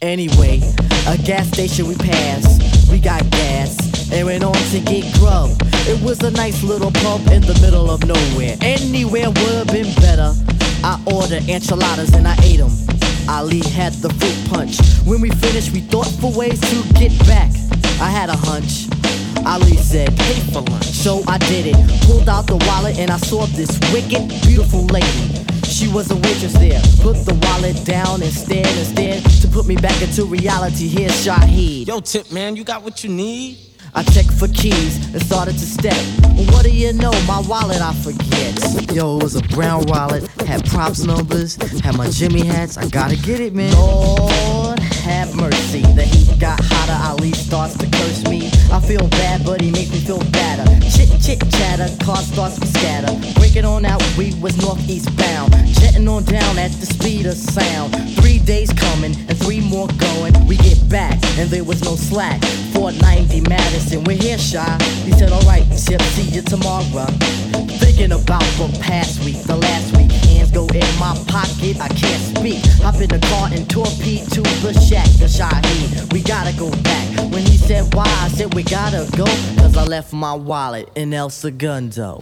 Speaker 5: Anyway, a gas station we passed. We got gas and went on to get grub. It was a nice little pub in the middle of nowhere. Anywhere would have been better. I ordered enchiladas and I ate them. Ali had the fruit punch. When we finished, we thought for ways to get back. I had a hunch. Ali said, pay for lunch. So I did it. Pulled out the wallet and I saw this wicked, beautiful lady. She was a waitress there. Put the wallet down and stared and stared to put me back into reality. Here's Shaheed.
Speaker 14: Yo, Tip, man, you got what you need?
Speaker 5: I checked for keys and started to step. What do you know? My wallet I forget. Yo, it was a brown wallet, had props numbers, had my Jimmy hats. I gotta get it, man. Lord have mercy. The heat got hotter. Ali starts to curse me. I feel bad, but he makes me feel better. Chit chit chatter, car starts to scatter. Breaking on out, we was northeast bound. Jetting on down at the speed of sound. Three days coming and three more going. We get back and there was no slack. 490 Madison, we're here, shy. He said, Alright, see you tomorrow. Thinking about the past week, the last week. Hands go in my pocket, I can't speak. Hop in the car and torpedo to the shack, the Shaheed. We gotta go back. When he said why, I said we gotta go. Cause I left my wallet in El Segundo.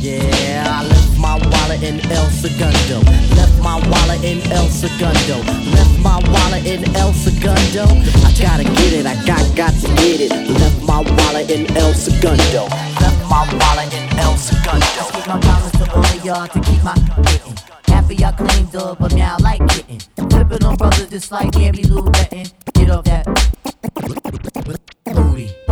Speaker 5: Yeah, I left my wallet in El Segundo. Left my wallet in El Segundo. Left my wallet in El Segundo. I gotta get it, I got got to get it. Left my wallet in El Segundo. My wallet in El Segundo.
Speaker 17: Just keep my promise to all y'all to keep my getting. Half of y'all cleaned up, but now I like getting. Flipping on brothers just like Gabby Lou betting. Get off that booty.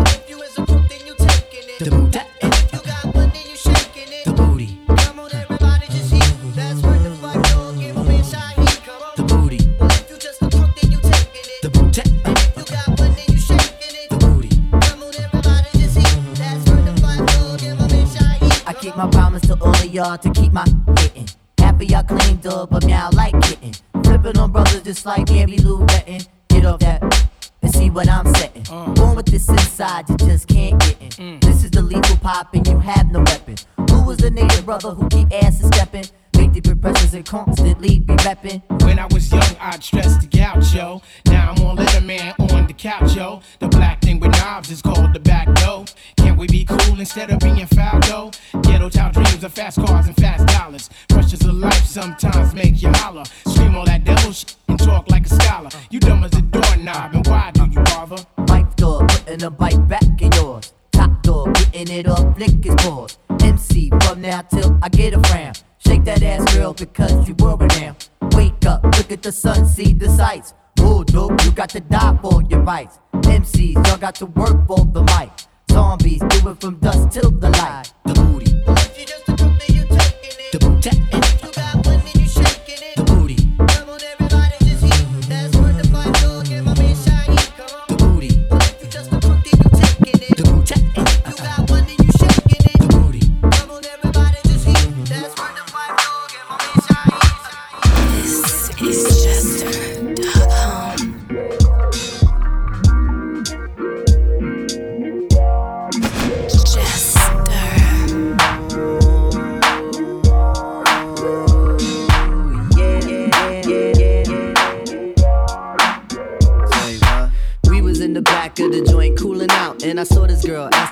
Speaker 17: Y'all to keep my getting. Half of y'all cleaned up, but now I like getting. Flipping on brothers just like Gabby Lou betting. Get off that and see what I'm setting. Uh. Born with this inside, you just can't get in. Mm. This is the lethal pop, and you have no weapon. Who was the native brother who keep asses stepping? The impressions and constantly be repping.
Speaker 3: When I was young, I'd stress the gaucho. Now I'm on Letterman on the couch, yo. The black thing with
Speaker 18: knobs is called the back door. Can't we be cool instead of being foul though? Ghetto town dreams of fast cars and fast dollars. Pressures of life sometimes make you holler. Scream all that devil shit and talk like a scholar. You dumb as a doorknob, and why do you bother?
Speaker 5: Pipe door, putting a bite back in yours. Top door, getting it up, flick his paws. MC from now till I get a frown. Shake that ass, girl, because you worry now. Wake up, look at the sun, see the sights. Oh, dope, you got to die for your rights. MCs, y'all got to work for the mic. Zombies, do it from dusk till the light. The booty. The booty. The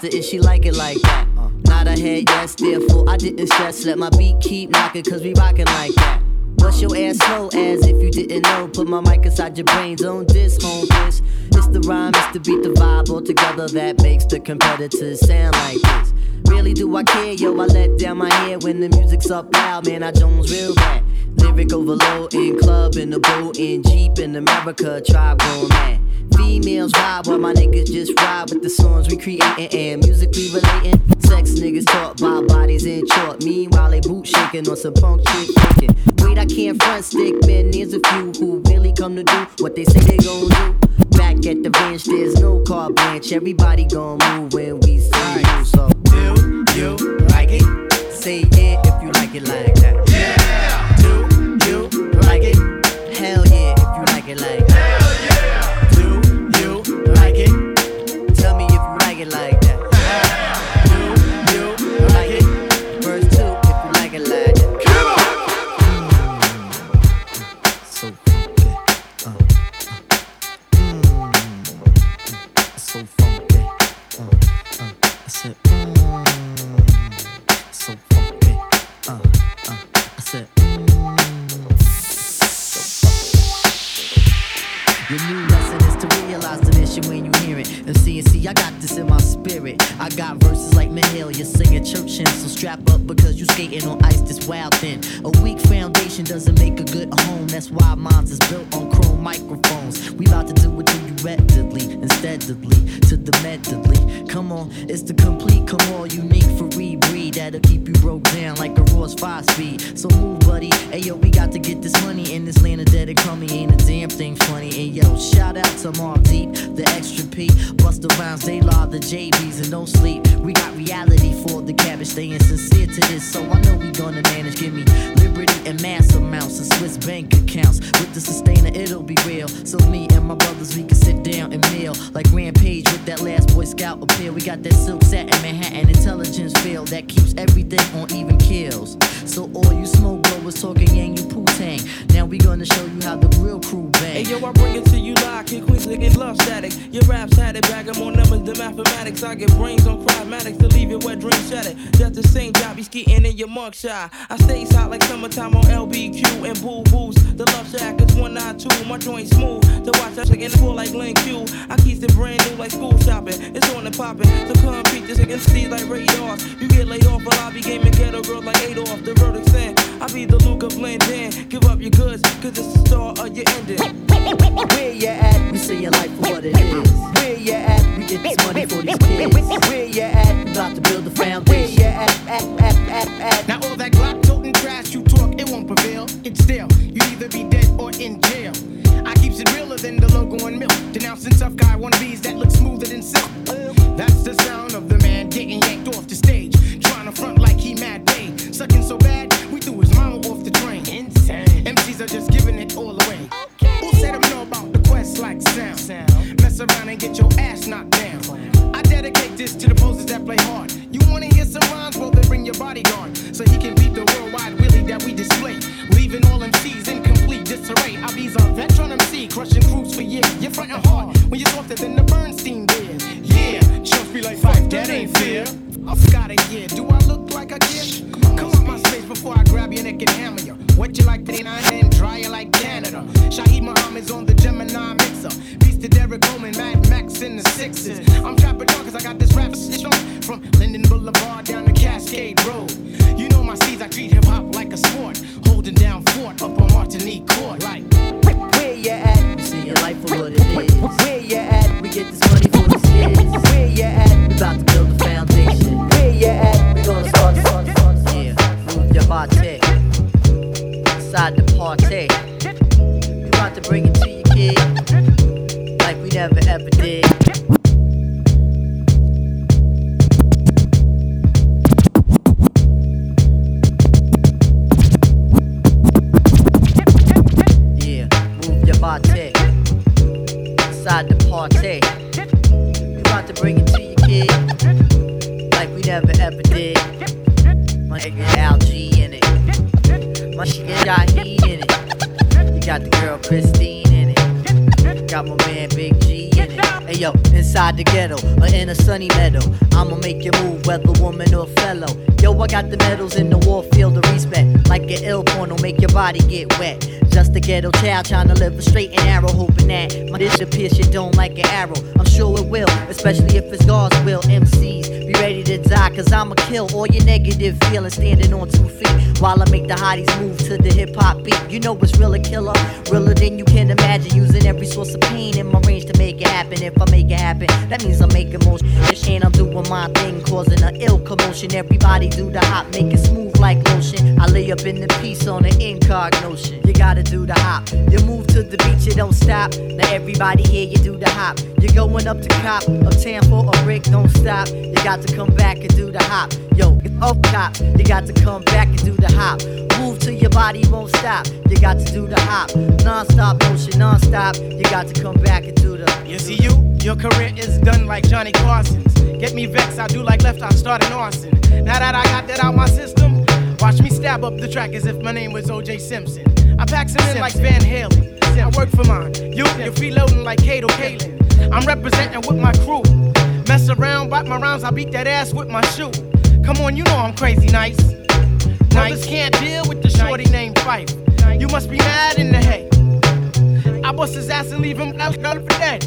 Speaker 5: her if she like it like that. Uh, nod her head, yes, therefore I didn't stress. Let my beat keep knocking, cause we rockin' like that. Bust your ass slow as if you didn't know. Put my mic inside your brains on this home bitch. It's the rhyme, it's the beat, the vibe all together that makes the competitors sound like this. Really do I care, yo? I let down my hair when the music's up loud, man. I Jones real bad. Lyric overload in club, in the boat, in Jeep, in America, tribe going mad. Females vibe while my niggas just ride with the songs we creating and musically relating. Sex niggas talk about bodies in short. Meanwhile, they boot shaking on some punk shit kicking. Wait, I can't front stick, man. There's a few who really come to do what they say they gon' do. Back at the bench, there's no car blanche. Everybody gon' move when we say move. So, do you like it? Say yeah if you like it like be like,
Speaker 3: fuck, that ain't fair. I forgot a year. Do I look like I care? Come on my space before I grab your neck and hammer you. What you like, 39 and dry you like Canada. Shaheed Muhammad's on the Gemini mixer. To Derrick Coleman, Mad Max in the sixes. I'm trapping on cause I got this rap shit on from Linden Boulevard down to Cascade Road. You know my steeds, I treat hip hop like a sport. Holding down fort up on Martinique Court. Like,
Speaker 5: Where you at? See your life for what it is. Where you at? We get this money for the kids. Where you at? We about to build a foundation. Where you at? We gonna start, start, start, start. Yeah, move your body. Inside the party. We about to bring it to your kid. Never ever did. Yeah, move your body inside the party. We about to bring it to your kid like we never ever did. My nigga LG in it, my nigga got heat in it. You got the girl Christine got my man Big G in it. Hey yo, inside the ghetto or in a sunny meadow, I'ma make you move whether woman or fellow. Yo, I got the medals in the war field of respect. Like an ill porno, make your body get wet. Just a ghetto child trying to live a straight and narrow, hoping that my dish dome like an arrow. I'm sure it will, especially if it's God's will. MCs, be ready die, cause I'ma kill all your negative feelings standing on two feet. While I make the hotties move to the hip hop beat. You know what's real a killer, realer than you can imagine. Using every source of pain in my range to make it happen. If I make it happen, that means I'm making motion. And I'm doing my thing, causing an ill commotion. Everybody do the hop, make it smooth like lotion. I lay up in the piece on an incognition. You gotta do the hop. You move to the beat, you don't stop. Now everybody here, you do the hop. You're going up to cop, uptown for a brick, don't stop. You got to come back and do the hop. Yo, it's up top. You got to come back and do the hop. Move till your body won't stop. You got to do the hop. Non-stop motion, non-stop. You got to come back and do the.
Speaker 3: You see you? Your career is done like Johnny Carson's. Get me vexed, I do like left, I start an arson. Now that I got that out my system, watch me stab up the track as if my name was OJ Simpson. I pack some in like Van Halen. I work for mine. You, you're freeloading like Kato Kaelin. I'm representing with my crew. Mess around, bite my rounds, I beat that ass with my shoe. Come on, you know I'm crazy nice. Brothers can't deal with the shorty named Phife. You must be mad in the hay. I bust his ass and leave him out for dead.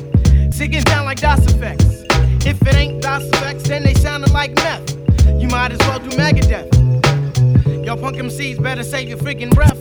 Speaker 3: Singing down like Dos Equis. If it ain't Dos Equis, then they sounding like meth. You might as well do Megadeth. Y'all punk MCs better save your freaking breath.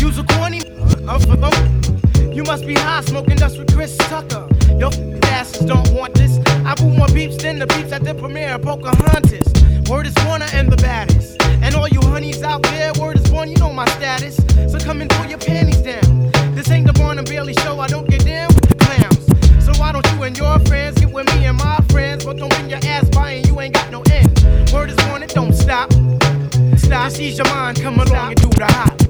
Speaker 3: Use a corny for them. You must be high smoking dust with Chris Tucker. Your asses don't want this. I put more beeps than the beeps at the premiere of Pocahontas. Word is Warner and the baddest. And all you honeys out there, word is born, you know my status. So come and pull your panties down. This ain't the and Bailey show, I don't get down with the clowns. So why don't you and your friends get with me and my friends? But don't bring your ass by and you ain't got no end. Word is born, it don't stop. Stop, ease your mind, come along and do the hop.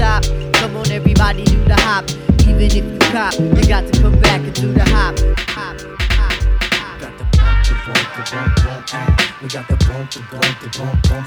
Speaker 5: Stop. Come on, everybody, do the hop. Even if you cop, you got to come back and do the hop. Hop.
Speaker 2: We got the bump, the bump, the bump, bump.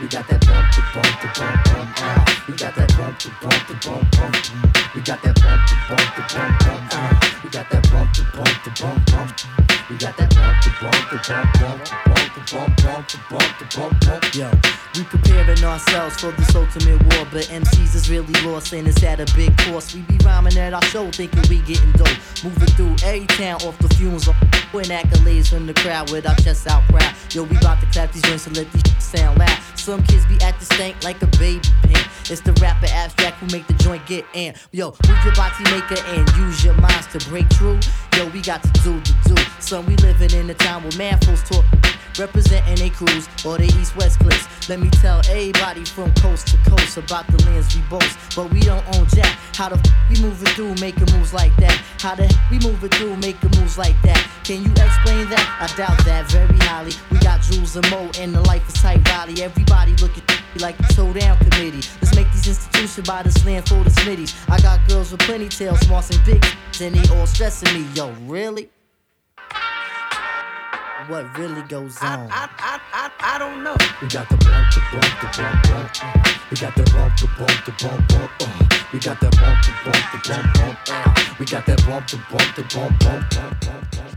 Speaker 2: We got that bump, the bump, the bump, bump. Ah. We got that bump, the bump, the bump, bump. We got that bump, the bump, the bump, bump. Ah. We got that bump, the bump, the bump, bump. We got that bump, the bump, the bump, bump, the bump, the bump, bump, the bump, the bump, bump.
Speaker 5: Yo, we preparing ourselves for this ultimate war, but MCs is really lost and it's at a big cost. We be rhyming at our show, thinking we getting dope. Moving through every town off the fumes, win accolades from the crowd with our chests out proud. Yo, we about to clap these joints and let these sound loud. Some kids be acting stank like a baby pimp. It's the rapper abstract who make the joint get in. Yo, move your body maker and use your minds to break through. Yo, we got to do the do. Son, we living in a town where man fools talk. Representing they crews or the east west cliques. Let me tell everybody from coast to coast about the lands we boast. But we don't own jack. How the f we moving through making moves like that? How the f we moving through making moves like that? Can you explain that? I doubt that very highly. We got Jules and Mo in the life is tight valley. Everybody look at me like the toe down committee. Let's make these institutions by this land full of smitties. I got girls with plenty tails, smarts and big, and they all stressing me. Yo, really? What really goes on.
Speaker 19: I, I, I, I don't know.
Speaker 4: We got the bump, the bump, the bump, bump. uh. We got the bump, the bump, the bump, bump. uh. We got that bump, the bump, the bump, bump. uh. We got that bump, the bump, the bump, bump, bump, bump, bump,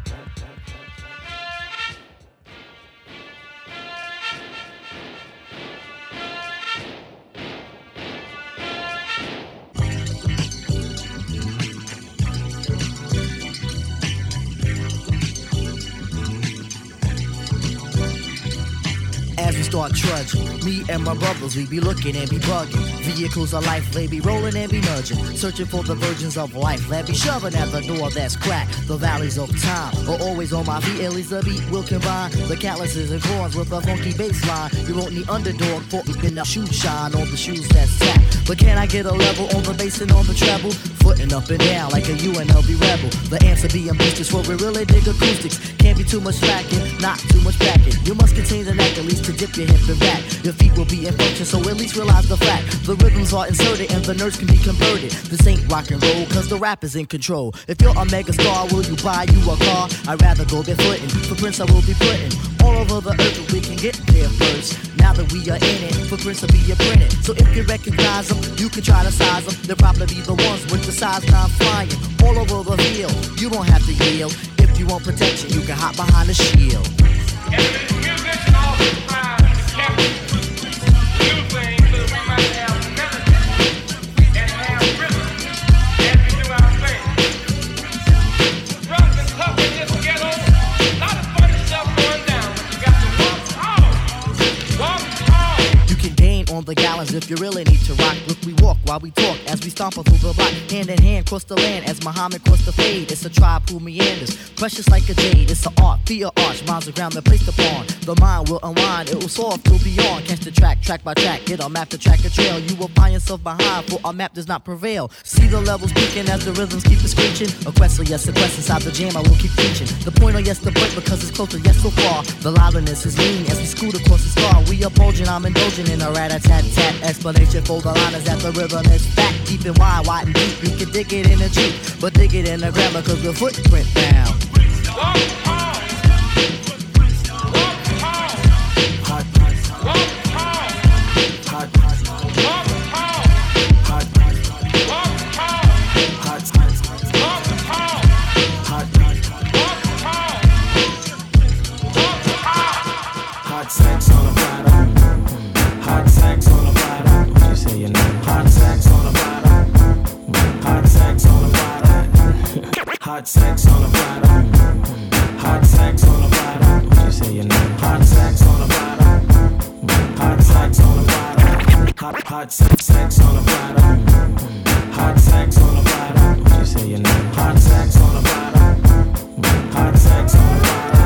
Speaker 5: start trudging, me and my brothers, we be looking and be bugging. Vehicles of life, they be rolling and be nudging. Searching for the virgins of life, that be shoving at the door that's cracked. The valleys of time are always on my feet, at least the beat will combine. The calluses and corns with a funky bass line. You won't need underdog for in the shoe shine on the shoes that's tapped. But can I get a level on the bass and on the treble? Footing up and down like a UNLV rebel. The answer be ambitious for we really dig acoustics. Be too much slacking, not too much backing. You must contain the knack at least to dip your hip and back. Your feet will be in function, so at least realize the fact. The rhythms are inserted and the nerves can be converted. This ain't rock and roll, cause the rap is in control. If you're a mega star, will you buy you a car? I'd rather go barefooting. For Prince, I will be putting all over the earth, we can get there first. Now that we are in it, footprints will be a printed. So if you recognize them, you can try to size them. They'll probably be the ones with the size 9 flying all over the field. You don't have to yield. If you want protection, you can hop behind the shield. If you really need to rock. Look, we walk while we talk as we stomp through the block. Hand in hand, cross the land as Muhammad crossed the fade. It's a tribe who meanders, precious like a jade. It's an art, be a arch, miles of ground they're placed upon. The mind will unwind, it will soar till beyond. Catch the track, track by track, get a map to track a trail. You will find yourself behind, for our map does not prevail. See the levels peaking as the rhythms keep it screeching. A quest, oh yes, a quest inside the jam, I will keep reaching. The point, oh yes, the point because it's closer, yes, so far. The liveliness is lean as we scoot across the star. We are bulging, I'm indulging in a rat a tat tat explanation for the line is that the rhythm is fat, deep and wide, wide and deep. You can dig it in a jeep, but dig it in the grammar cause the footprint down.
Speaker 20: Hot Hot sex on the platter. Hot sex on the platter. What you say your name? Hot sex on the platter. Hot sex on the platter. Hot hot sex sex on a platter. Hot sex on a platter. What you say your name? Hot sex on a platter. Hot sex on a platter.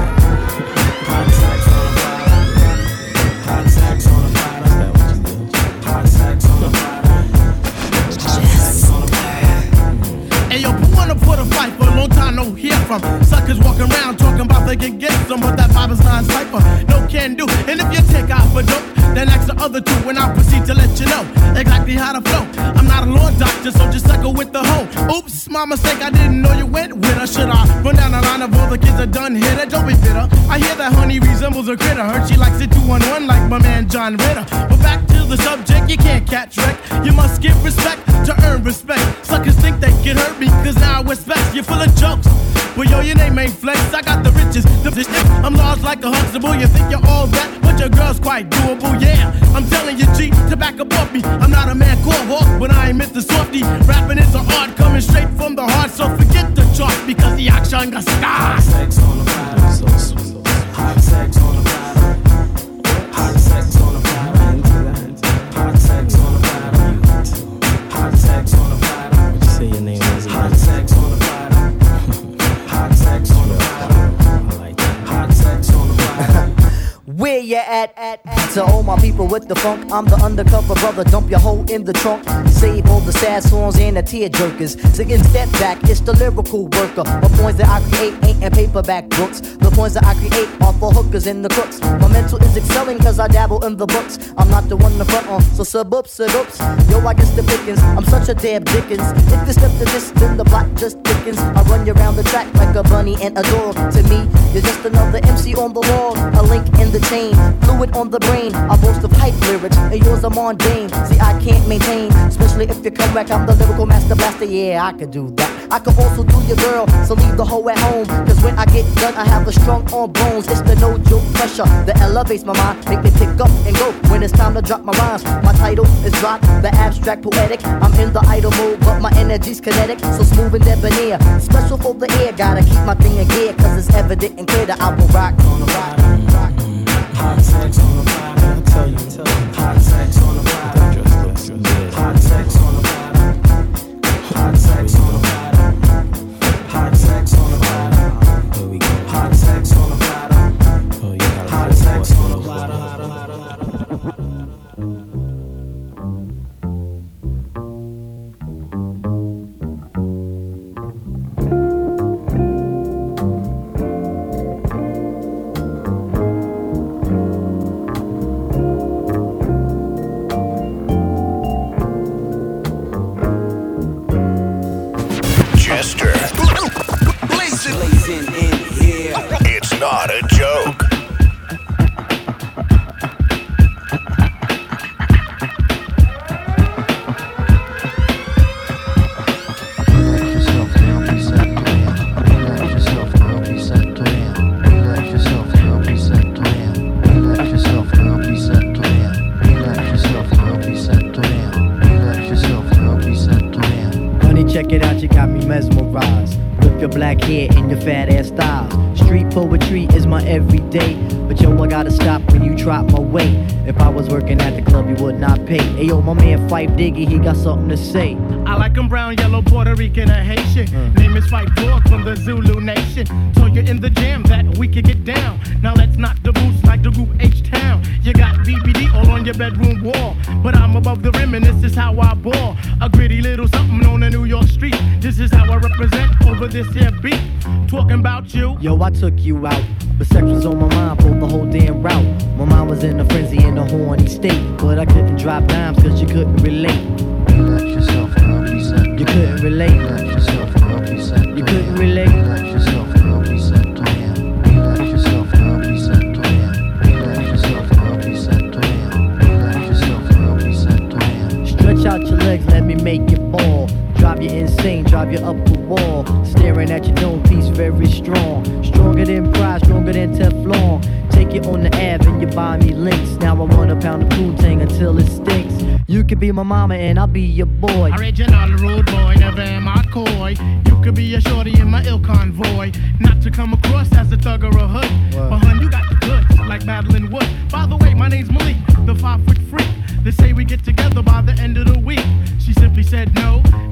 Speaker 3: You know exactly how to flow. I'm not a law doctor, so just sucker with the hoe. Oops, my mistake, I didn't know you went with her. Should I run down the line of the kids that done hit her? Don't be bitter. I hear that honey resembles a critter. Heard she likes it two on one like my man John Ritter. But back to the subject, you can't catch wreck. You must give respect to earn respect. Suckers think they can hurt me, cause now I respect. You're full of jokes. Well, yo, your name ain't flex. I got the riches. The I'm large like a Huxtable. You think you're all that, but your girl's quite doable. Yeah, I'm telling you, G, to back up off me. I'm not a man called Hawk, but I ain't Mr. Softy. Rapping is an art coming straight from the heart, so forget the chart because the action got scars.
Speaker 20: Sex on the sweet. Hot sex
Speaker 5: Where you at, at, at. To all my people with the funk, I'm the undercover brother. Dump your hoe in the trunk. Save all the sad songs and the tear jerkers. Singing step back, it's the lyrical worker. The points that I create ain't in paperback books. The points that I create are for hookers and the crooks. My mental is excelling cause I dabble in the books. I'm not the one to front on, so sub up, sub ups. Yo, I guess the pickings. I'm such a damn Dickens. If you step to this, then the block just thickens. I run you around the track like a bunny and a dog. To me, you're just another MC on the wall. A link in the chain, fluid on the brain. I boast of hype lyrics, and yours are mundane. See, I can't maintain, especially if you come back. I'm the lyrical master blaster. Yeah, I could do that. I could also do your girl, so leave the hoe at home. Cause when I get done, I have a strong arm bones. It's the no joke pressure that elevates my mind. Make me pick up and go when it's time to drop my rhymes. My title is drop, the abstract poetic. I'm in the idle mode, but my energy's kinetic. So smooth and debonair. Special for the air, gotta keep my thing in gear. Cause it's evident and clear that I will rock on the rock.
Speaker 20: Hot sex on the platter. I tell you. Hot sex on the
Speaker 2: something to say.
Speaker 3: I like 'em brown, yellow, Puerto Rican, or Haitian. Mm. Name is Phife Dawg from the Zulu Nation. Told you in the jam that we could get down. Now let's knock the boots like the group H Town. You got BBD all on your bedroom wall. But I'm above the rim and this is how I ball. A gritty little something on the New York street. This is how I represent over this here beat. Talking about you.
Speaker 2: Yo, I took you out. But sex was on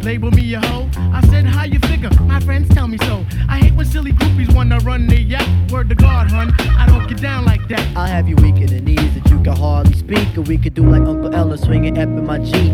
Speaker 3: label me a hoe. I said, how you figure? My friends tell me so. I hate when silly groupies wanna run their yap. Word to God, hun, I don't get down like that.
Speaker 2: I'll have you weak in the knees that you can hardly speak. Or we could do like Uncle Ella swinging up in my Jeep.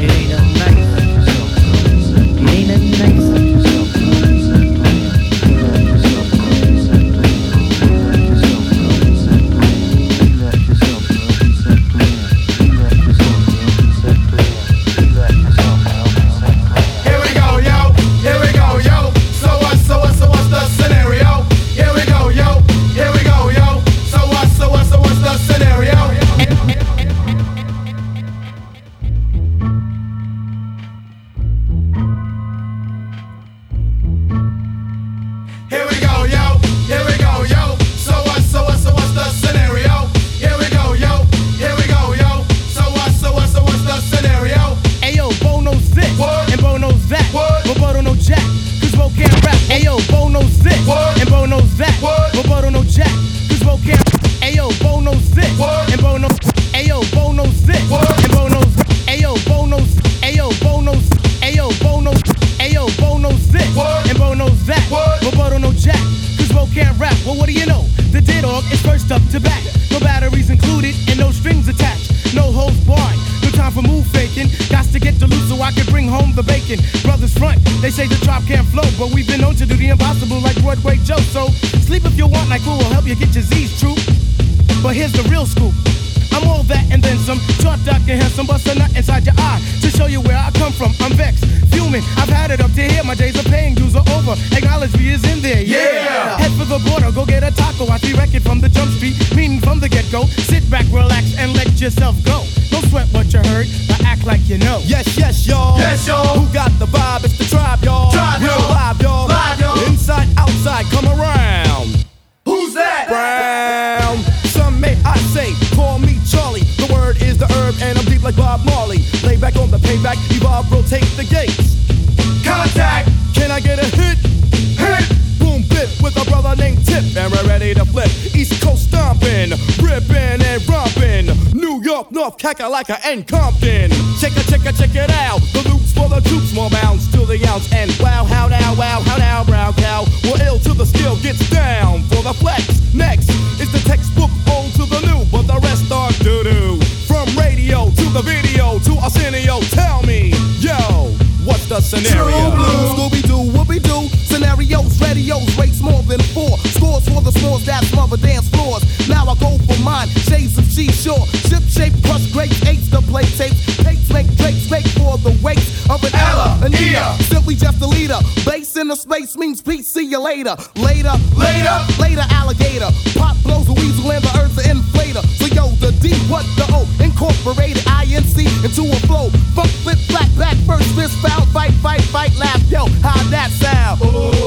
Speaker 2: Ain't nothing nice. It ain't nothing nice.
Speaker 7: Here North Kakalaka, and Compton. Check it, check it, check it out. The loops for the troops, more bounce to the ounce. And wow, how now, wow, how now, brown cow. We're ill till the skill gets down for the flex. Next is the textbook old to the new, but the rest are doo doo. From radio to the video to Arsenio, tell me, yo, what's the scenario? Scooby Doo, Whoopi Doo, scenarios, radios, rates more than four. Scores for the scores that smother dance floors. Now I go for mine, shades of seashore. Ship play tapes. Tapes make drakes, make for the weights of an Ella, an Ea. Simply just a leader. Base in the space means peace, see you later. Later, later, later, alligator. Pop blows a weasel and the earth's an inflator. So yo, the D, what the O, incorporated INC into a flow. Funk, flip, flat, back, first, fist, foul, fight, fight, fight, laugh. Yo, how that sound?
Speaker 5: Leader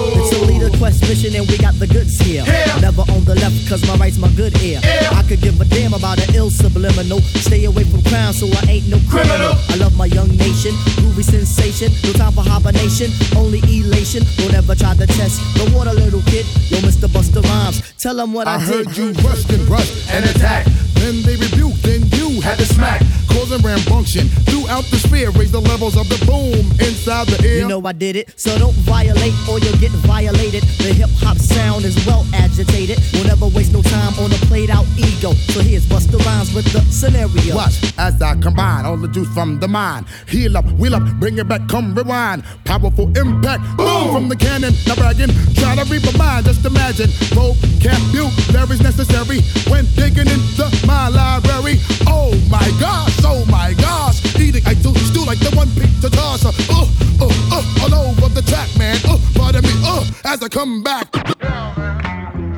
Speaker 5: quest mission and we got the goods here. Never on the left cause my right's my good ear. I could give a damn about an ill subliminal. Stay away from crime so I ain't no criminal. I love my young nation, groovy sensation. No time for hibernation, only elation. Don't ever try to test the water, little kid. Yo, Mr. Busta Rhymes, tell them what I,
Speaker 13: I
Speaker 5: did.
Speaker 13: heard you rushed and rushed and attacked. Then they rebuked, then you had to smack. Causing rambunction throughout the sphere. Raise the levels of the boom inside the air.
Speaker 5: You know I did it, so don't violate or you'll get violated. The hip hop sound is well agitated. We'll never waste no time on a played out ego. So here's Busta Rhymes with the scenario.
Speaker 13: Watch as I combine all the juice from the mind. Heal up, wheel up, bring it back, come rewind. Powerful impact, boom from the cannon. Now bragging, try to reap a mind. Just imagine, vocabulary's necessary when digging into my library. Oh my gosh, oh my gosh. Eating, I do still like the one picked to toss. Uh, uh, uh, all over the track, man. Uh, pardon me, uh, as I come back.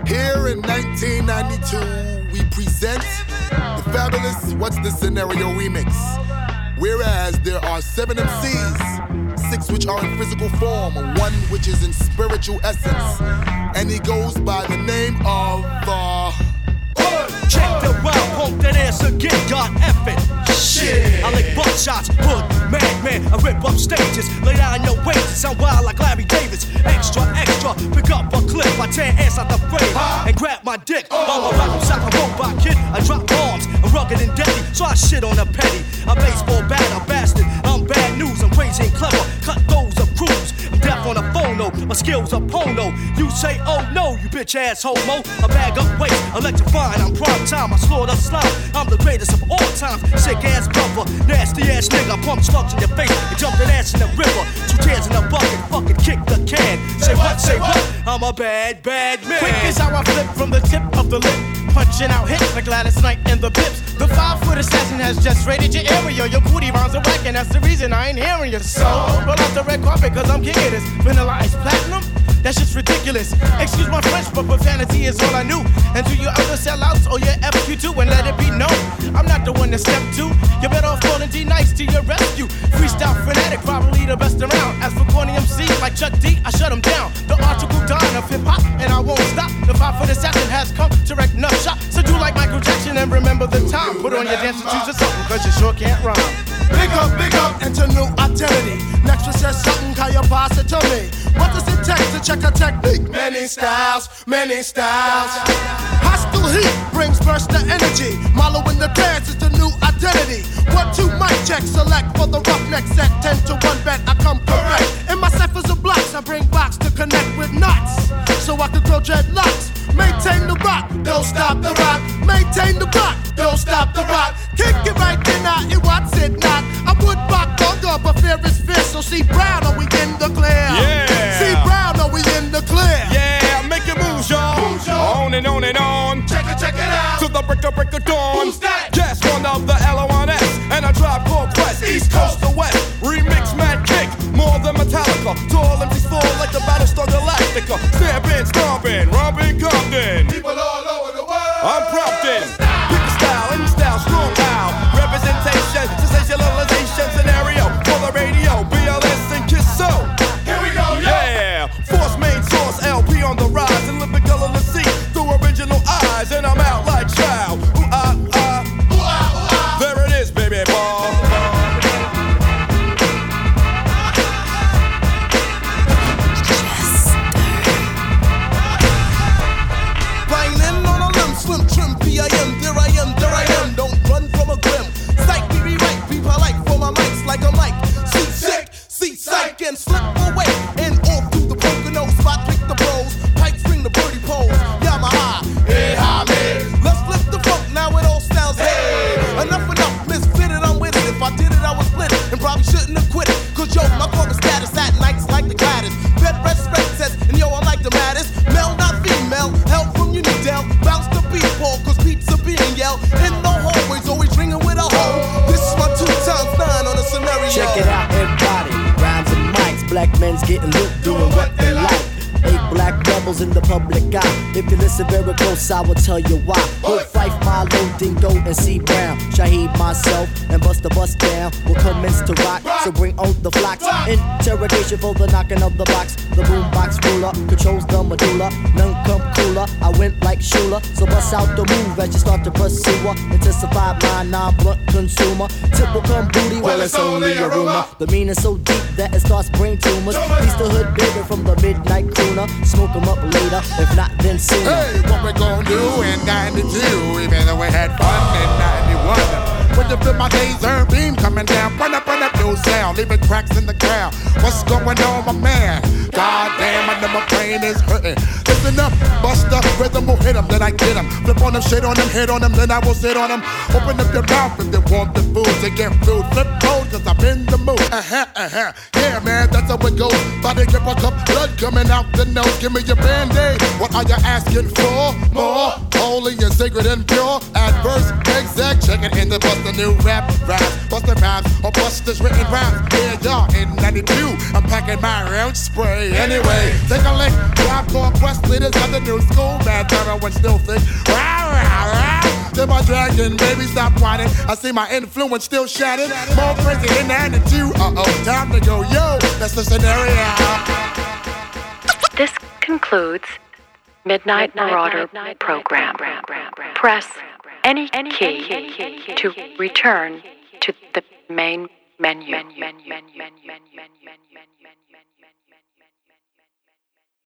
Speaker 13: Here in 1992, we present the fabulous What's the Scenario remix. Whereas there are seven MCs, six which are in physical form, one which is in spiritual essence, and he goes by the name of
Speaker 21: buckshots, hood, madman, I rip up stages. Lay down your waist, sound wild like Larry Davis. Extra, extra, pick up a clip, I tear ass out the frame and grab my dick. While I rap like a robot kid, I drop bombs. I'm rugged and deadly, so I shit on a petty. A baseball bat, a bastard. I'm bad news, I'm crazy and clever. Cut those of crews. I'm my skills are pono. You say, oh no, you bitch ass homo. I bag up weight, electrifying, I'm prime time. I slaughter slime, I'm the greatest of all times. Sick ass brother, nasty ass nigga. Pump slugs in your face and jump ass in the river. Two tears in a bucket, fucking kick the can. Say what, say what? I'm a bad, bad man.
Speaker 3: Quick is how I flip from the tip of the lip. Punching out hits like Gladys Knight and the Pips. The five foot assassin has just raided your area. Your booty rounds are whack, and that's the reason I ain't hearing you. So, roll out the red carpet, cause I'm of this. Vanilla ice platinum? That shit's ridiculous. Excuse my French, but profanity is all I knew. And to your other sellouts or your FQ2, and let it be known, I'm not the one to step to. You better off calling D Nice to your rescue. Freestyle fanatic, probably the best around. As for corny MCs like Chuck D, I shut 'em down. The article Don of hip hop, and I won't stop. The five foot assassin has come to wreck nut shop. So do like Michael Jackson and remember the time. Put on your dancing shoes or something, cause you sure can't rhyme.
Speaker 7: Big up, big up, into new identity. Next one says something, call your it to me? What does it take to check a technique? Many styles, many styles. Hostile heat brings burst of energy. Malo in the dance is the new identity. One, two, mic check, select for the roughneck set. Ten to one bet, I come correct. In my ciphers of blocks, I bring box to connect with knots. So I can grow dreadlocks. Maintain the rock, don't stop the rock. Maintain the rock, don't stop the rock. Kick it right then, I it what's it not. I would rock, don't
Speaker 13: but fear is fierce. So see Brown, are we in the clear?
Speaker 22: Yeah.
Speaker 13: See Brown, are we in the clear?
Speaker 22: Yeah, make it move, y'all. On and on and on.
Speaker 13: Check it, check it out.
Speaker 22: To the break of break of dawn.
Speaker 13: Who's that?
Speaker 22: Yes, one of the L-O-N-S. And a tribe called Quest. East Coast to West. Remix mad kick. More than Metallica. Tall MCs fall like the Battlestar Galactica. Stamping, stomping, robbing Compton.
Speaker 13: People all over the world.
Speaker 22: I'm prompting. A
Speaker 2: rumor. The meaning so deep that it starts brain tumors. He's the hood baby from the midnight crooner. Smoke 'em up later, if not then sooner.
Speaker 13: Hey, what we gonna do in 92, even though we had fun in 91? When you feel my laser beam coming down, run up, run up, new sound, leaving cracks in the ground. What's going on, my man? God damn, I know my brain is hurting. Listen up, bust up, rhythm will hit 'em, then I get 'em. Flip on them, shit on them, hit on them, then I will sit on them. Open up your mouth if they want the food to get food. Flip Mood. Uh huh, uh huh. Yeah, man, that's how it goes. Body grip a cup, blood coming out the nose. Give me your band aid. What are you asking for? More holy and sacred and pure. Adverse, exact, check it in the bust a new rap rhymes. Bust the rhymes or bust this written rhymes. Yeah, y'all, in 92, I'm packing my own spray. Anyway, take a lick. Drive core quest leaders of the new school. Man, Bad terror still thick. Rah, rah, rah. To my dragon, baby, stop whining. I see my influence still shattered. More crazy in 92. Uh oh, time to go, yo. That's the scenario.
Speaker 1: This concludes Midnight Marauder program. Press any key to return to the main menu.